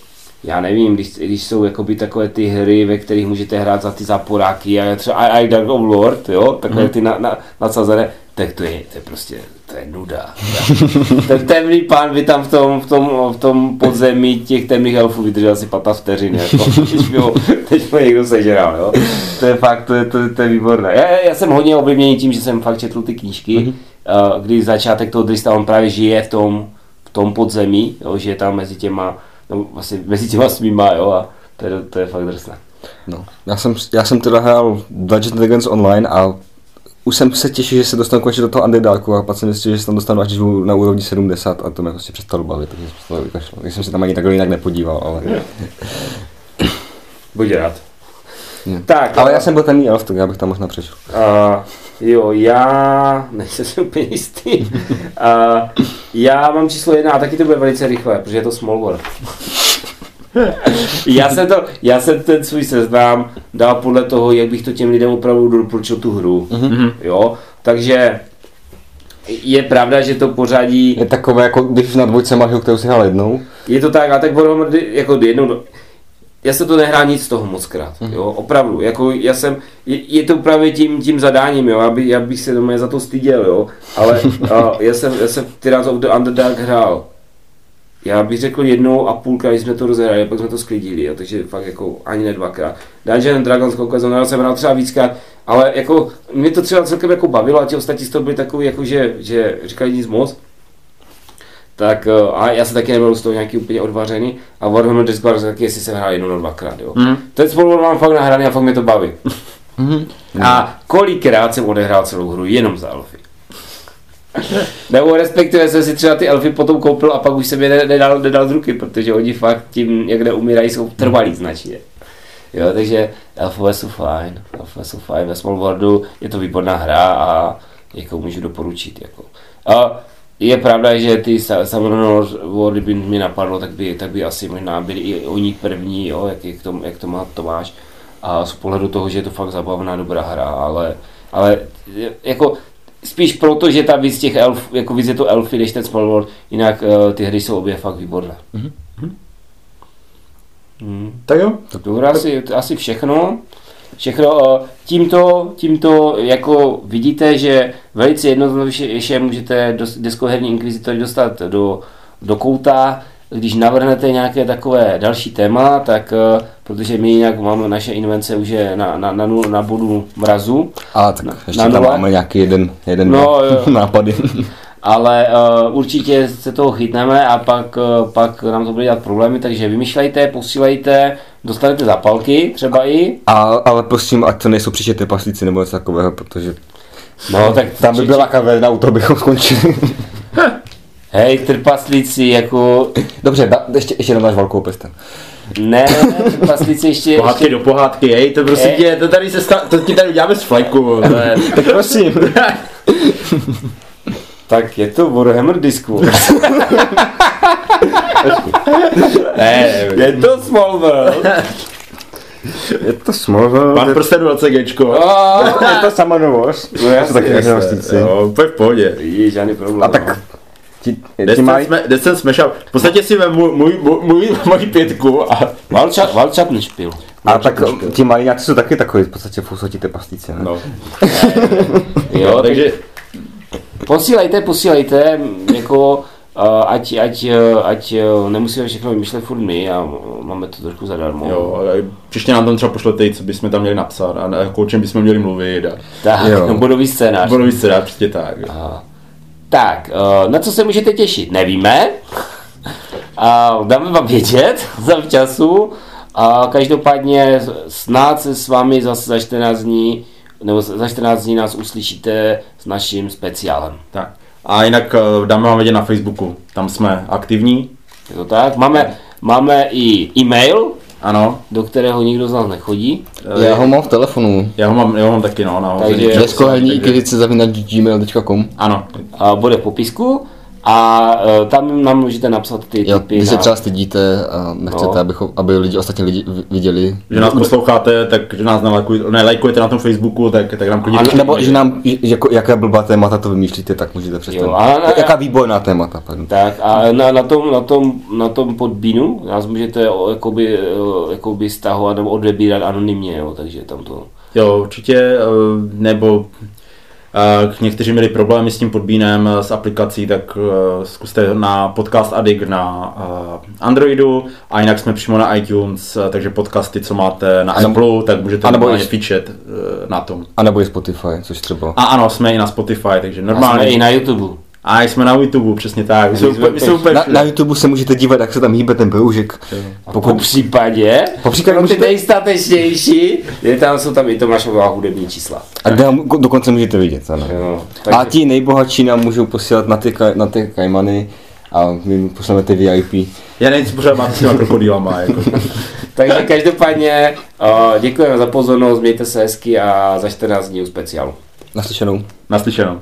já nevím, když, když jsou jakoby takové ty hry, ve kterých můžete hrát za ty záporáky a třeba i, i Dark of Lord, jo, takové ty na, na, nadsazené, tak to je, to je prostě, to je nuda. Ten temný pán by tam v tom, v tom, v tom podzemí těch temných elfů vydržel asi 15 vteřin, jako, když by ho, teď ho někdo sežral, jo. To je fakt, to je, to, to je výborné. Já, já jsem hodně ovlivněný tím, že jsem fakt četl ty knížky, mm-hmm. kdy začátek toho Drista, on právě žije v tom, v tom podzemí, jo, že je tam mezi těma, no, vlastně mezi těma svýma, jo, a to je, to je fakt drsné. No. Já, jsem, já jsem teda hrál Dungeons Dragons online a už jsem se těšil, že se dostanu konečně do toho Underdarku a pak jsem zjistil, že se tam dostanu až na úrovni 70 a to mě prostě přestalo bavit, takže jsem se to vykašlal. Já jsem se tam ani takhle jinak nepodíval, ale... Buď rád. Tak, Ale já jsem byl ten elf, tak já bych tam možná přešel. Uh, jo, já nejsem si úplně jistý. Uh, já mám číslo jedna a taky to bude velice rychle, protože je to Small World. já, jsem to, já jsem ten svůj seznam dal podle toho, jak bych to těm lidem opravdu doporučil tu hru. Mm-hmm. Jo, takže je pravda, že to pořadí Je takové, jako když na dvojce máš kterou si hrál jednou. je to tak, a tak Warhammer jako jednou, já se to nehrá nic z toho moc krát, jo, opravdu, jako já jsem, je, je to právě tím, tím zadáním, jo, aby, já bych se doma za to styděl, jo, ale a, já jsem, já jsem Tyrants of the Underdark hrál, já bych řekl jednou a půlkrát, když jsme to rozhráli, a pak jsme to sklidili, jo, takže fakt jako ani ne dvakrát. Dungeons and Dragons koukal jsem, hrál třeba víckrát, ale jako mě to třeba celkem jako bavilo a ti ostatní z toho byli takový, jako že, že říkali nic moc, tak eh, a já se taky nebyl z toho nějaký úplně odvařený a Warhammer Disc Wars taky jestli jsem hrál jednou nebo dvakrát, jo. Mm. Ten spolu mám fakt nahraný a fakt mě to baví. Mhm. A kolikrát jsem odehrál celou hru jenom za elfy. Nebo respektive jsem si třeba ty elfy potom koupil a pak už jsem je ne- nedal, nedal z ruky, protože oni fakt tím, jak neumírají, jsou trvalí značně. Jo, takže elfové jsou fajn, elfové jsou fajn, ve Small Worldu je to výborná hra a jako můžu doporučit. Jako. A je pravda, že ty sa- Summoner Worldy by mi napadlo, tak by, tak by asi možná byli i oni první, jo, jak, jak, to, jak to má Tomáš. A z pohledu toho, že je to fakt zabavná, dobrá hra, ale, ale jako spíš proto, že ta víc těch elf, jako víc je to elfy, než ten Small World, jinak uh, ty hry jsou obě fakt výborné. Hmm. Tak jo. To bylo asi, asi všechno. Všechno. eh, Tímto, tímto jako vidíte, že velice jednoduše můžete deskoherní inkvizitory dostat do, do kouta, když navrhnete nějaké takové další téma, tak eh, protože my jinak máme naše invence už je na, na, na, nul- na bodu mrazu, A tak Na- ještě na tam nule? máme nějaký jeden, jeden No, nápady. ale uh, určitě se toho chytneme a pak, uh, pak nám to bude dělat problémy, takže vymýšlejte, posílejte, dostanete zapalky třeba i. A, ale prosím, ať to nejsou příště trpaslíci nebo něco takového, protože No, tak tam by byla kaverna, u toho bychom skončili. Hej, trpaslíci, jako... Dobře, da, ještě, ještě dáš velkou prstem. Ne, ne, ne, trpaslíci ještě... Pohádky ještě do pohádky, hej, to prostě Hej. tě, to tady se sta- to ti tady uděláme z flajku. je- Tak prosím. tak je to Warhammer Disco. ne, je to Small World. Je to smlouva. Pan prsten LCGčko. Oh, Je to sama novost. no jasně, taky jasně. nechci Jo, úplně v pohodě. Je žádný problém. A tak ti, ti mají... Descent Smash Up. V podstatě si vem můj, můj, můj, můj pětku a... Valča, Valčapn špil. A tak ti mají jsou taky takový v podstatě fusotí trpaslíci, ne? No. Jo, takže posílejte, posílejte, jako ať, ať, uh, ať uh, nemusíme všechno vymýšlet furt my a máme to trošku zadarmo. jo, ale příště nám tam třeba pošlete, co bychom tam měli napsat a na- jako o čem bychom měli mluvit a Tak, Jo. bodový scénář. bodový scénář, přesně tak. A, Tak, na co se můžete těšit? Nevíme. A dáme vám vědět za času. A každopádně snad se s vámi zase za 14 dní nebo za 14 dní nás uslyšíte s naším speciálem. Tak. A jinak eh, dáme vám vědět na Facebooku, tam jsme aktivní. Je to tak? Máme, máme i e-mail, ano. do kterého nikdo z nás nechodí. Já ho mám v telefonu. Já ho mám, já ho mám taky, no. no Takže- Deskoherní gmail.com Ano. A bude v popisku a uh, tam nám můžete napsat ty Jo, typy. když se na- třeba stydíte a nechcete, No. abychom, aby lidi, ostatní lidi vi- viděli. Že nás posloucháte, tak že nás nelajkuj- nelajkujete na tom Facebooku, tak, tak nám klidně A, nebo že nám, jako, jaká blbá témata to vymýšlíte, tak můžete přestat. Jo, a- a- Jaká výborná témata, pardon. Tak a na, na, tom, na, tom, na tom podbínu nás můžete jakoby, jakoby stahovat nebo odebírat anonymně, jo, takže tam to... Jo, určitě, eh, nebo někteří měli problémy s tím podbínem, eh, s aplikací, tak eh, zkuste na podcast Addict na eh, Androidu a jinak jsme přímo na iTunes, takže podcasty, co máte na A Apple, tak můžete a nebo normálně i- fičet na tom. A nebo i Spotify, což třeba. A ano, jsme i na Spotify, takže Jsme normálně. i na YouTube. A jsme na YouTube, přesně tak. My jsme, jsme úplně- my jsme úplně Na, na YouTube se můžete dívat, jak se tam hýbe ten broužek. Po Pokud, případě, Po případě pro ty můžete- nejstatečnější, je tam, jsou tam i Tomášová hudební čísla. a ho dokonce můžete vidět, ano. Jo, A ti nejbohatší nám můžou posílat na ty, ka- na ty kajmany a my pošleme ty VIP. Já nevím, co pořád máte s těma krokodýlama. Jako. Takže každopádně uh, děkujeme za pozornost, mějte se hezky a za 14 dní u speciálu. Naslyšenou. Naslyšenou.